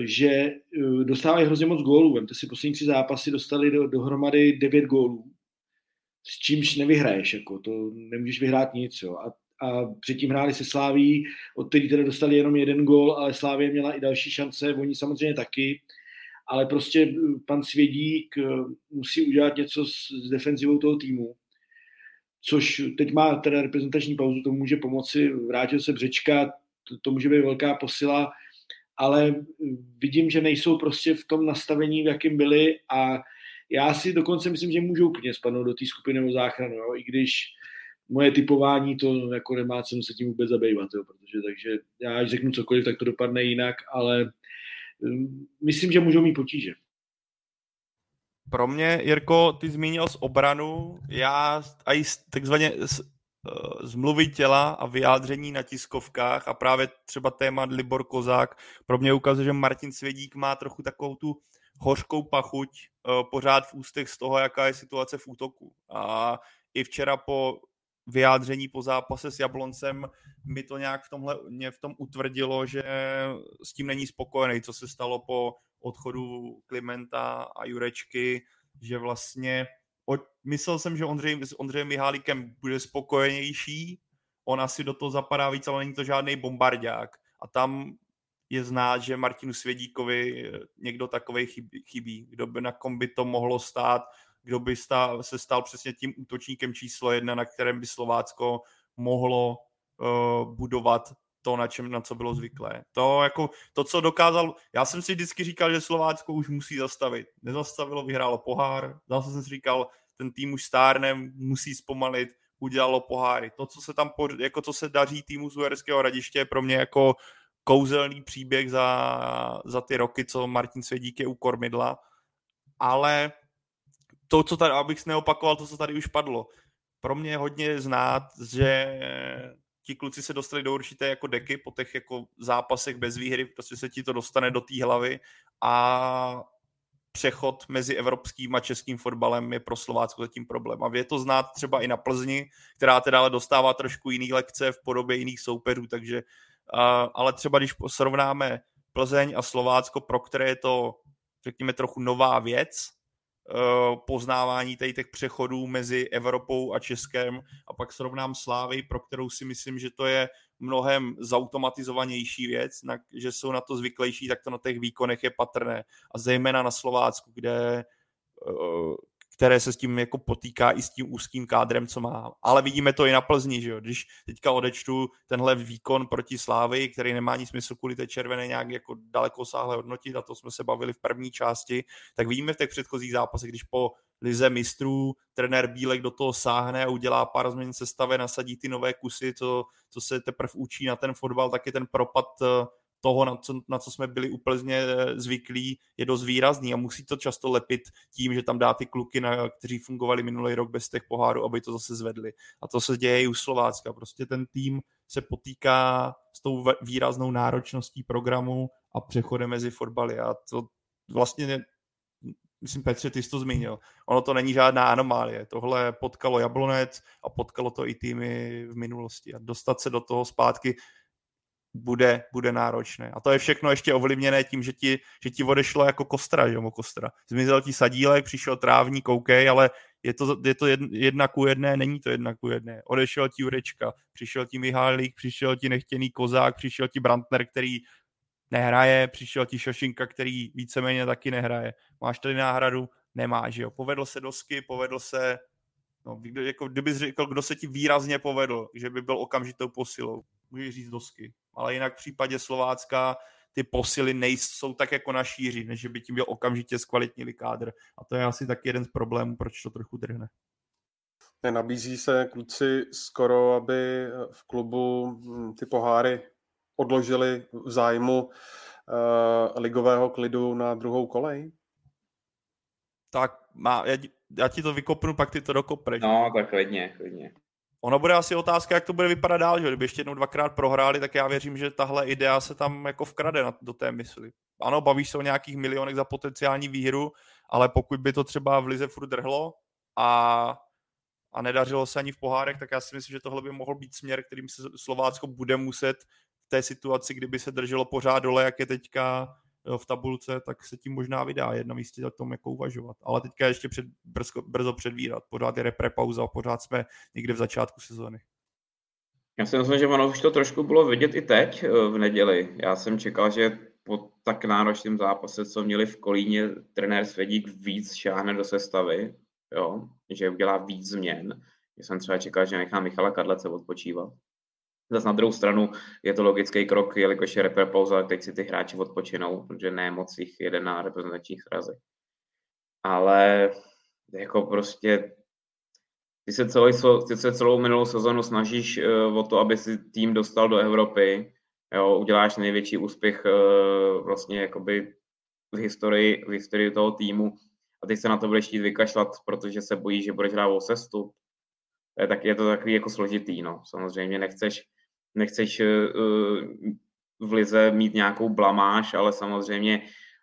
že eh, dostávají hrozně moc gólů. Vemte si poslední tři zápasy, dostali do, dohromady devět gólů, s čímž nevyhraješ, jako to nemůžeš vyhrát nic. Jo. A, a předtím hráli se Sláví, od který teda dostali jenom jeden gól, ale Slávě měla i další šance, oni samozřejmě taky, ale prostě eh, pan Svědík musí udělat něco s, s defenzivou toho týmu což teď má teda reprezentační pauzu, to může pomoci, vrátil se Břečka, to, to může být velká posila, ale vidím, že nejsou prostě v tom nastavení, v jakém byli a já si dokonce myslím, že můžou úplně spadnout do té skupiny o záchranu, jo? i když moje typování to jako nemá cenu se tím vůbec zabývat, jo? protože takže já až řeknu cokoliv, tak to dopadne jinak, ale um, myslím, že můžou mít potíže. Pro mě, Jirko, ty zmínil z obranu, já i takzvaně z, eh, mluvy těla a vyjádření na tiskovkách a právě třeba téma Libor Kozák pro mě ukazuje, že Martin Svědík má trochu takovou tu hořkou pachuť uh, pořád v ústech z toho, jaká je situace v útoku. A i včera po vyjádření po zápase s Jabloncem mi to nějak v tomhle mě v tom utvrdilo, že s tím není spokojený, co se stalo po odchodu Klimenta a Jurečky, že vlastně myslel jsem, že Ondřej, s Ondřejem Mihálíkem bude spokojenější, on asi do toho zapadá víc, ale není to žádný bombardák. A tam je znát, že Martinu Svědíkovi někdo takový chybí, chybí, kdo by na kom by to mohlo stát, kdo by stál, se stal přesně tím útočníkem číslo jedna, na kterém by Slovácko mohlo uh, budovat to, na, čem, na co bylo zvyklé. To, jako, to, co dokázal, já jsem si vždycky říkal, že Slovácko už musí zastavit. Nezastavilo, vyhrálo pohár, zase jsem si říkal, ten tým už stárne, musí zpomalit, udělalo poháry. To, co se tam, jako co se daří týmu z Uherského radiště, je pro mě jako kouzelný příběh za, za ty roky, co Martin Svědík je u kormidla, ale to, co tady, abych neopakoval to, co tady už padlo, pro mě je hodně znát, že ti kluci se dostali do určité jako deky po těch jako zápasech bez výhry, prostě se ti to dostane do té hlavy a přechod mezi evropským a českým fotbalem je pro Slovácko zatím problém. A je to znát třeba i na Plzni, která teda ale dostává trošku jiný lekce v podobě jiných soupeřů, takže uh, ale třeba když srovnáme Plzeň a Slovácko, pro které je to, řekněme, trochu nová věc, poznávání tady těch přechodů mezi Evropou a Českem a pak srovnám Slávy, pro kterou si myslím, že to je mnohem zautomatizovanější věc, na, že jsou na to zvyklejší, tak to na těch výkonech je patrné. A zejména na Slovácku, kde uh, které se s tím jako potýká i s tím úzkým kádrem, co má. Ale vidíme to i na Plzni, že jo? Když teďka odečtu tenhle výkon proti Slávy, který nemá nic smysl kvůli té červené nějak jako daleko sáhle hodnotit, a to jsme se bavili v první části, tak vidíme v těch předchozích zápasech, když po lize mistrů trenér Bílek do toho sáhne a udělá pár změn sestavy, nasadí ty nové kusy, co, co se teprve učí na ten fotbal, tak je ten propad eh, toho, na co, na co jsme byli úplně eh, zvyklí, je dost výrazný a musí to často lepit tím, že tam dá ty kluky, na, kteří fungovali minulý rok bez těch pohárů, aby to zase zvedli. A to se děje i u Slovácka. Prostě ten tým se potýká s tou výraznou náročností programu a přechodem mezi fotbaly. A to vlastně myslím, Petře, ty jsi to zmínil. Ono to není žádná anomálie. Tohle potkalo Jablonec a potkalo to i týmy v minulosti. A dostat se do toho zpátky, bude, bude náročné. A to je všechno ještě ovlivněné tím, že ti, že ti odešlo jako kostra, že jo, kostra. Zmizel ti sadílek, přišel trávník, OK, ale je to, je to jedna ku jedné, není to jedna ku jedné. Odešel ti Jurečka, přišel ti Mihálík, přišel ti nechtěný Kozák, přišel ti Brantner, který nehraje, přišel ti Šošinka, který víceméně taky nehraje. Máš tady náhradu? Nemáš, jo. Povedl se dosky, povedl se No, jako kdybys řekl, kdo se ti výrazně povedl, že by byl okamžitou posilou, můžeš říct dosky. Ale jinak v případě Slovácka ty posily nejsou tak jako na šíři, než by tím byl okamžitě zkvalitnili kádr. A to je asi taky jeden z problémů, proč to trochu drhne. Nabízí se kluci skoro, aby v klubu hm, ty poháry odložili v zájmu uh, ligového klidu na druhou kolej? Tak má, já, já ti to vykopnu, pak ty to dokopneš. No, tak klidně, klidně. Ono bude asi otázka, jak to bude vypadat dál, že kdyby ještě jednou dvakrát prohráli, tak já věřím, že tahle idea se tam jako vkrade do té mysli. Ano, bavíš se o nějakých milionech za potenciální výhru, ale pokud by to třeba v Lize furt drhlo a, a nedařilo se ani v pohárech, tak já si myslím, že tohle by mohl být směr, kterým se Slovácko bude muset v té situaci, kdyby se drželo pořád dole, jak je teďka v tabulce, tak se tím možná vydá jedna místě o tom, jako uvažovat. Ale teďka ještě před, brzo, brzo předvídat. Pořád je repre pauza, pořád jsme někde v začátku sezóny. Já si myslím, že ono už to trošku bylo vidět i teď eh, v neděli. Já jsem čekal, že po tak náročném zápase, co měli v Kolíně, trenér Svědík víc šáhne do sestavy, jo? že udělá víc změn. Já jsem třeba čekal, že nechá Michala Kadlece odpočívat. Zase na druhou stranu je to logický krok, jelikož je reper pauza, teď si ty hráči odpočinou, protože ne moc jich jede na reprezentačních srazech. Ale jako prostě ty se, celý, ty se celou minulou sezonu snažíš uh, o to, aby si tým dostal do Evropy, jo, uděláš největší úspěch uh, vlastně jakoby v historii, v historii toho týmu a teď se na to budeš chtít vykašlat, protože se bojíš, že budeš hrát o sestu. Tak je to takový jako složitý, no. Samozřejmě nechceš, nechceš eh, v lize mít nějakou blamáž, ale samozřejmě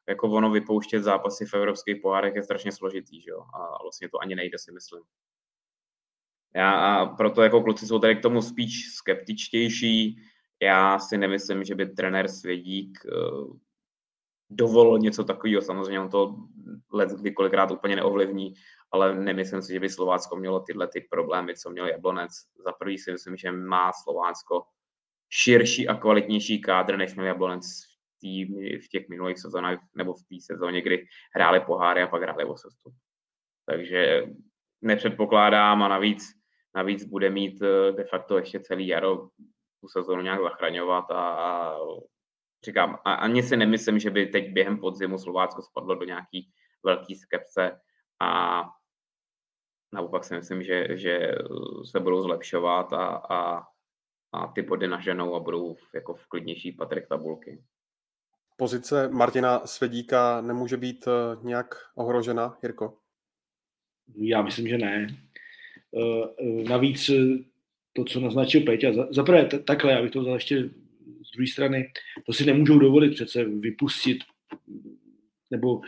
jako ono vypouštět zápasy v evropských pohárech je strašně složitý, že jo? A vlastně to ani nejde, si myslím. Já a proto jako kluci jsou tady k tomu spíš skeptičtější. Já si nemyslím, že by trenér Svědík uh, dovolil něco takového. Samozřejmě on to let kdy kolikrát úplně neovlivní, ale nemyslím si, že by Slovácko mělo tyhle ty problémy, co měl Jablonec. Za prvý si myslím, že má Slovácko širší a kvalitnější kádr, než měl Jablonec v, tý, v těch minulých sezónách nebo v té sezóně, kdy hráli poháry a pak hráli o sestup. Takže nepředpokládám a navíc, navíc bude mít eh, de facto ještě celý jaro tu sezónu nějak zachraňovat a, a říkám, a ani si nemyslím, že by teď během podzimu Slovácko spadlo do nějaký velký skepse a naopak si myslím, že, že se budou zlepšovat a, a a ty body naženou a budou jako v klidnější patrek tabulky. Pozice Martina Svedíka nemůže být eh, nějak ohrožena, Jirko? Já myslím, že ne. Eh, eh, navíc to, co naznačil Peťa, zaprvé takhle, já bych to vzal ještě z druhé strany, to si nemůžou dovolit přece vypustit nebo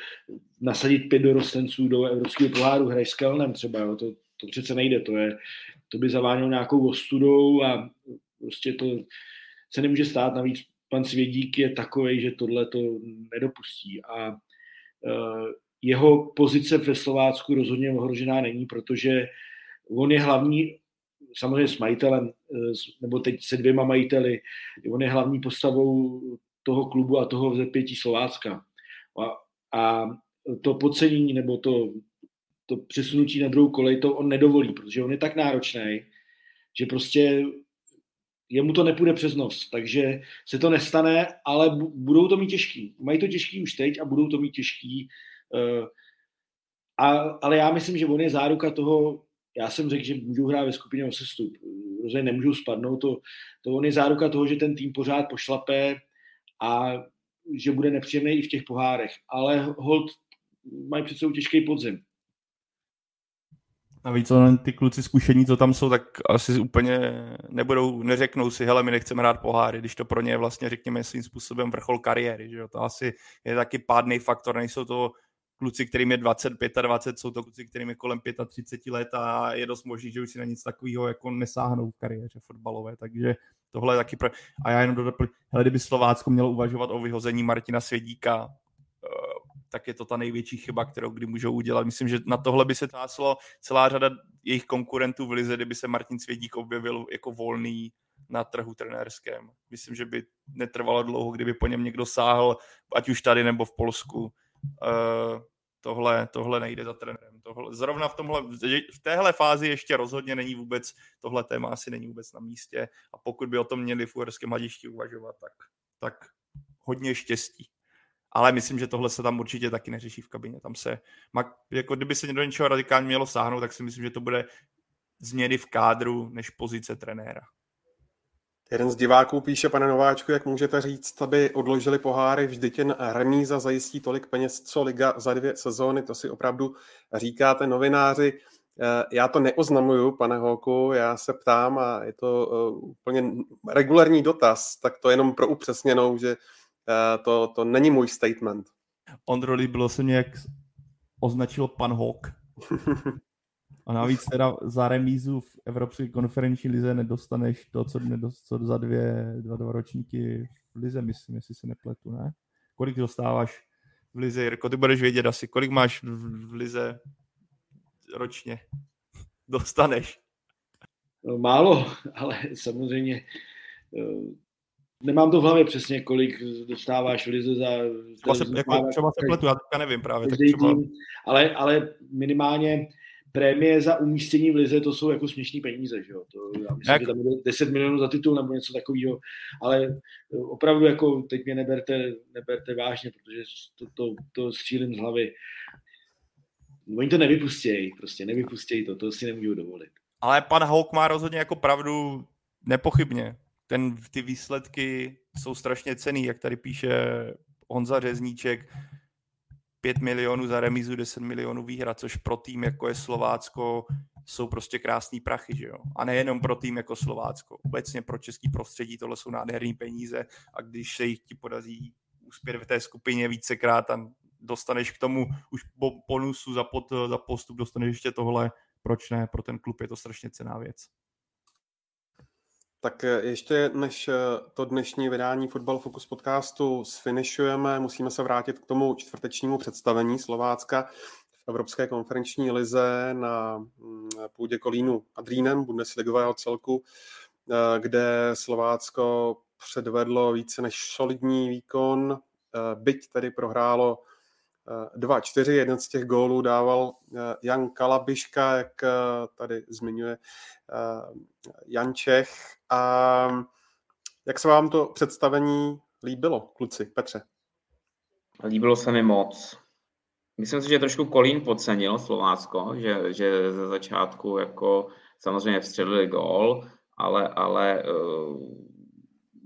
nasadit pět dorostenců do evropského poháru, hraj s Kelnem třeba, jo, to, to přece nejde, to je, to by zavánělo nějakou ostudou a Prostě to se nemůže stát, navíc pan Svědík je takový, že tohle to nedopustí. A uh, jeho pozice ve Slovácku rozhodně ohrožená není, protože on je hlavní, samozřejmě s majitelem, e, nebo teď se dvěma majiteli, on je hlavní postavou toho klubu a toho vzepětí Slovácka. A, a to podcenění nebo to, to přesunutí na druhou kolej, to on nedovolí, protože on je tak náročný, že prostě jemu to nepůjde přes nos, takže se to nestane, ale budou to mít těžký. Mají to těžký už teď a budou to mít těžký. Uh, a, ale já myslím, že on je záruka toho, já jsem řekl, že můžou hrát ve skupině o sestup. Rozhodně nemůžou spadnout, to, to on je záruka toho, že ten tým pořád pošlape a že bude nepříjemný i v těch pohárech. Ale hold mají přece těžký podzim. Navíc ty kluci zkušení, co tam jsou, tak asi úplně nebudou, neřeknou si, hele, my nechceme hrát poháry, když to pro ně je vlastně, řekněme, svým způsobem vrchol kariéry, že jo? To asi je taky pádný faktor, nejsou to kluci, kterým je 25 a 20, jsou to kluci, kterým je kolem 35 let a je dost možný, že už si na nic takového jako nesáhnou v kariéře fotbalové, takže tohle je taky pro... A já jenom doplň, hele, kdyby Slovácko mělo uvažovat o vyhození Martina Svědíka, tak je to ta největší chyba, kterou kdy můžou udělat. Myslím, že na tohle by se táslo celá řada jejich konkurentů v Lize, kdyby se Martin Svědík objevil jako volný na trhu trenérském. Myslím, že by netrvalo dlouho, kdyby po něm někdo sáhl, ať už tady nebo v Polsku. Uh, Tohle, tohle nejde za trenérem. Tohle, zrovna v, tomhle, v téhle fázi ještě rozhodně není vůbec, tohle téma asi není vůbec na místě a pokud by o tom měli v Uherském hladišti uvažovat, tak, tak hodně štěstí. Ale myslím, že tohle se tam určitě taky neřeší v kabině. Tam se, jako kdyby se do něčeho radikálně mělo sáhnout, tak si myslím, že to bude změny v kádru než pozice trenéra. Jeden z diváků píše, pane Nováčku, jak můžete říct, aby odložili poháry, vždyť jen remíza zajistí tolik peněz, co liga za dvě sezóny, to si opravdu říkáte novináři. Eh, já to neoznamuju, pane Holku, já se ptám a je to eh, úplně regulární dotaz, tak to jenom pro upřesněnou, že to, to není můj statement. Ondro, líbilo se mě, jak označil pan Hawk. A navíc teda za remízu v Evropské konferenční lize nedostaneš to, co, nedost, co za dvě, dva, dva ročníky v lize, myslím, jestli se nepletu, ne? Kolik dostáváš v lize, Jirko? Ty budeš vědět asi, kolik máš v, v lize ročně dostaneš? No, málo, ale samozřejmě eh, nemám to v hlavě přesně, kolik dostáváš v lize za... Třeba se, jako, třeba se pletu, já teďka nevím právě. Tak třeba... ale, ale minimálně prémie za umístění v lize, to jsou jako směšné peníze, že jo? To, já myslím, Jak? že tam je 10 milionů za titul nebo něco takového, ale eh, opravdu jako teď mě neberte, neberte vážně, protože to, to, to střílím z hlavy. Oni to nevypustějí, prostě nevypustějí to, to si nemůžu dovolit. Ale pan Hawk má rozhodně jako pravdu nepochybně. Ten, ty výsledky jsou strašně cený, jak tady píše Honza Řezníček 5 milionů za remízu, 10 milionů výhra, což pro tým, jako je Slovácko, jsou prostě krásný prachy, že jo? A nejenom pro tým jako Slovácko. Obecně pro český prostředí tohle jsou nádherné peníze a když se jich ti podaří uspět v té skupině vícekrát a dostaneš k tomu už bonusu za, pod, za postup, dostaneš ještě tohle, proč ne, pro ten klub je to strašně cená věc. Tak eh, ještě než eh, to dnešní vydání Football Focus podcastu sfinišujeme, musíme se vrátit k tomu čtvrtečnímu představení Slovácka v Evropské konferenční lize na mm, půdě Kolínu Adrínem, Bundesligového celku, eh, kde Slovácko předvedlo více než solidní výkon, byť tedy prohrálo 2-4. Jeden z těch gólů dával eh, Jan Kalabiška, jak eh, tady zmiňuje eh, Jan Čech. A jak se vám to představení líbilo, kluci? Petře? Líbilo se mi moc. Myslím si, že trošku Kolín podcenil Slovácko, že, že ze začátku jako samozřejmě vstřelili gól, ale, ale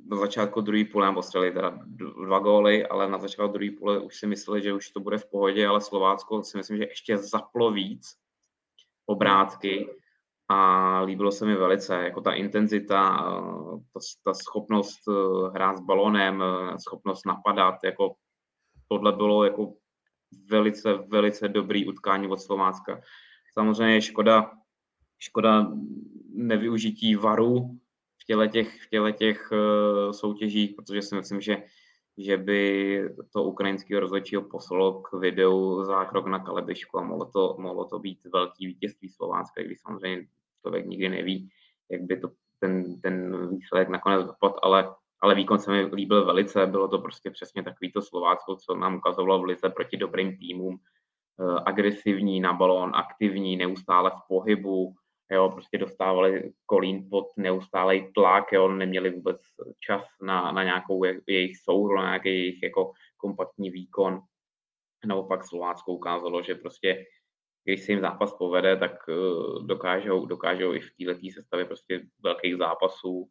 na začátku druhé půle, nebo střelili teda dva góly, ale na začátku druhé půle už si mysleli, že už to bude v pohodě, ale Slovácko si myslím, že ještě zaplo víc obrátky a líbilo se mi velice, jako ta intenzita, ta, ta schopnost eh, hrát s balonem, eh, schopnost napadat, jako tohle bylo jako velice, velice dobrý utkání od Slovácka. Samozřejmě škoda, škoda nevyužití varu, v těle těch, v těle těch uh, soutěžích, protože si myslím, že, že by to ukrajinského rozhodčího poslalo k videu zákrok na Kalebišku a mohlo to, mohlo to být velký vítězství Slovácka, když samozřejmě člověk nikdy neví, jak by to ten, ten výsledek nakonec dopadl, ale, ale výkon se mi líbil velice, bylo to prostě přesně takový to Slovácko, co nám ukazovalo v lize proti dobrým týmům, uh, agresivní na balón, aktivní, neustále v pohybu, jo, prostě dostávali kolín pod neustálej tlak, jo, neměli vůbec čas na, na nějakou jejich souhru, na nějaký jejich jako kompaktní výkon. Naopak Slovácko ukázalo, že prostě když se jim zápas povede, tak uh, dokážou, dokážou i v této sestavě prostě velkých zápasů.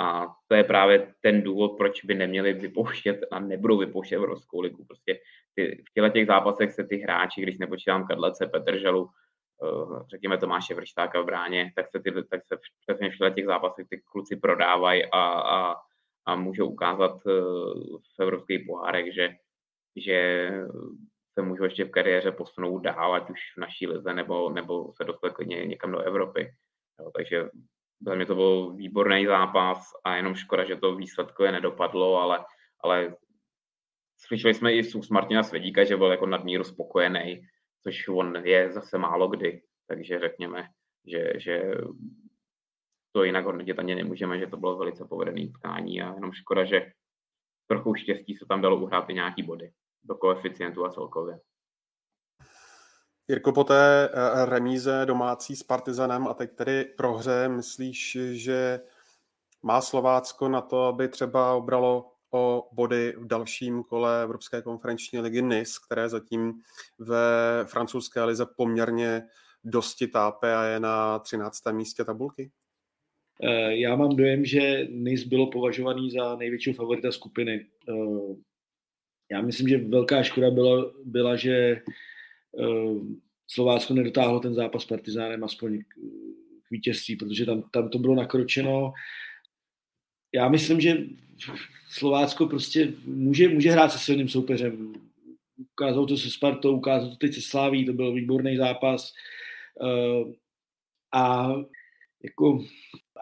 A to je právě ten důvod, proč by neměli vypouštět a nebudou vypouštět Evropskou ligu. Prostě ty, v těchto těch zápasech se ty hráči, když nepočítám Kadlece, Petrželu, Eh, řekněme Tomáše Vrštáka v bráně, tak se, ty, tak se přesně v těch zápasech ty kluci prodávají a, a, a můžou ukázat eh, v evropských pohárech, že, že se můžou ještě v kariéře posunout dál, ať už v naší lize, nebo, nebo se dostat klidně někam do Evropy. Jo, takže za mě to byl výborný zápas a jenom škoda, že to výsledkově nedopadlo, ale, ale slyšeli jsme i z Martina Svedíka, že byl jako nadmíru spokojený což on je zase málo kdy, takže řekněme, že, že to jinak hodnotit ani nemůžeme, že to bylo velice povedený utkání a jenom škoda, že trochu štěstí se tam dalo uhrát i nějaký body do koeficientu a celkově. Jirko, po té eh, remíze domácí s Partizanem a teď tedy prohře, myslíš, že má Slovácko na to, aby třeba obralo o body v dalším kole Evropské konferenční ligy NIS, které zatím ve francouzské lize poměrně dosti tápe a je na 13. místě tabulky? Eh, já mám dojem, že NIS bylo považovaný za největšího favorita skupiny. Eh, já myslím, že velká škoda byla, byla že eh, Slovácko nedotáhlo ten zápas s Partizánem aspoň k vítězství, protože tam, tam to bylo nakročeno. Já myslím, že Slovácko prostě může, může hrát se silným soupeřem. Ukázalo to se Spartou, ukázalo to teď se Sláví, to byl výborný zápas. A jako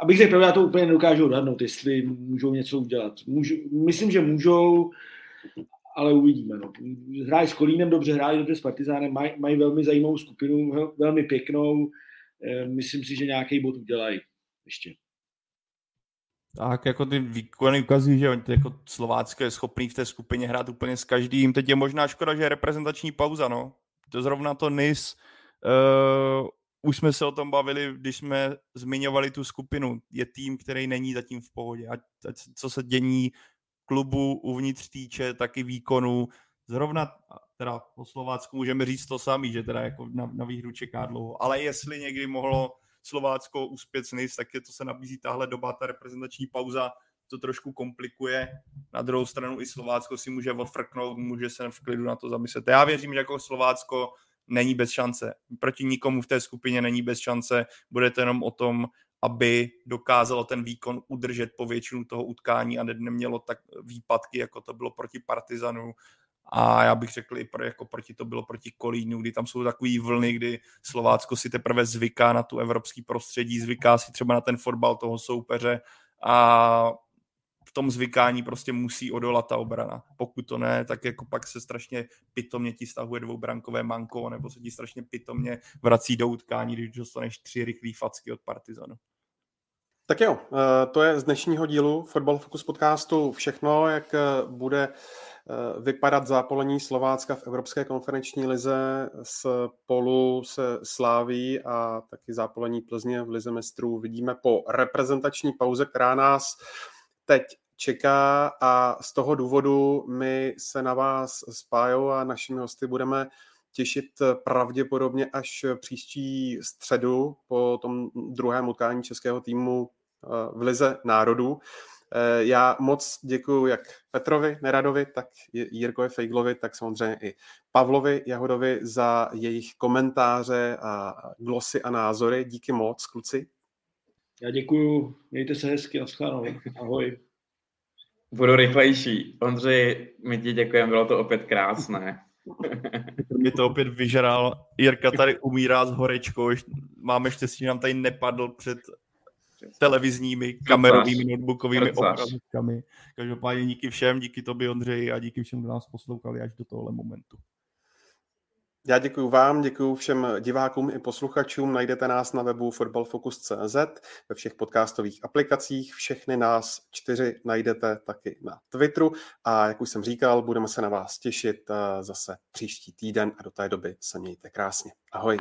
Abych řekl já to úplně nedokážu odhadnout, jestli můžou něco udělat. Můžu, myslím, že můžou, ale uvidíme. No. Hrají s Kolínem dobře, hrají dobře s Partizánem, mají, mají velmi zajímavou skupinu, velmi pěknou. Eh, myslím si, že nějaký bod udělají ještě. Tak jako ty výkony ukazují, že jako Slovácko je schopný v té skupině hrát úplně s každým. Teď je možná škoda, že je reprezentační pauza, no. To zrovna to NIS uh, už jsme se o tom bavili, když jsme zmiňovali tu skupinu. Je tým, který není zatím v pohodě. A co se dění klubu uvnitř týče, taky výkonu. Zrovna teda po Slovácku můžeme říct to samý, že teda jako na, na výhru čeká dlouho. Ale jestli někdy mohlo Slovácko uspět s tak je to se nabízí tahle doba, ta reprezentační pauza to trošku komplikuje. Na druhou stranu i Slovácko si může odfrknout, může se v klidu na to zamyslet. Já věřím, že jako Slovácko není bez šance. Proti nikomu v té skupině není bez šance. Bude to jenom o tom, aby dokázalo ten výkon udržet po většinu toho utkání a nemělo tak výpadky, jako to bylo proti Partizanu. A já bych řekl i pro, jako proti to bylo proti Kolínu, kdy tam jsou takové vlny, kdy Slovácko si teprve zvyká na tu evropský prostředí, zvyká si třeba na ten fotbal toho soupeře a v tom zvykání prostě musí odolat ta obrana. Pokud to ne, tak jako pak se strašně pitomně ti stahuje dvoubrankové manko, nebo se ti strašně pitomně vrací do utkání, když dostaneš tři rychlé facky od Partizanu. Tak jo, eh, to je z dnešního dílu Football Focus podcastu všechno, jak eh, bude vypadat zápolení Slovácka v Evropské konferenční lize spolu se Sláví a taky zápolení Plzně v lize mistrů vidíme po reprezentační pauze, která nás teď čeká a z toho důvodu my se na vás s a našimi hosty budeme těšit pravděpodobně až příští středu po tom druhém utkání českého týmu eh, v Lize národů. Eh, já moc děkuji jak Petrovi Neradovi, tak Jirkovi Fejglovi, tak samozřejmě i Pavlovi Jahodovi za jejich komentáře a glosy a názory. Díky moc, kluci. Já děkuji, mějte se hezky, naschledanou. Ahoj. Budu rychlejší. Ondřej, my ti děkujeme, bylo to opět krásné. Mě to opět vyžral. Jirka tady umírá s horečkou. Máme štěstí, že nám tady nepadl před televizními, kamerovými, notebookovými obrazovkami. Každopádně díky všem, díky tobě Ondřej a díky všem, kdo nás poslouchali až do tohle momentu. Já děkuji vám, děkuji všem divákům i posluchačům. Najdete nás na webu footballfocus.cz, ve všech podcastových aplikacích. Všechny nás čtyři najdete taky na Twitteru. A jak už jsem říkal, budeme se na vás těšit eh, zase příští týden a do té doby se mějte krásně. Ahoj.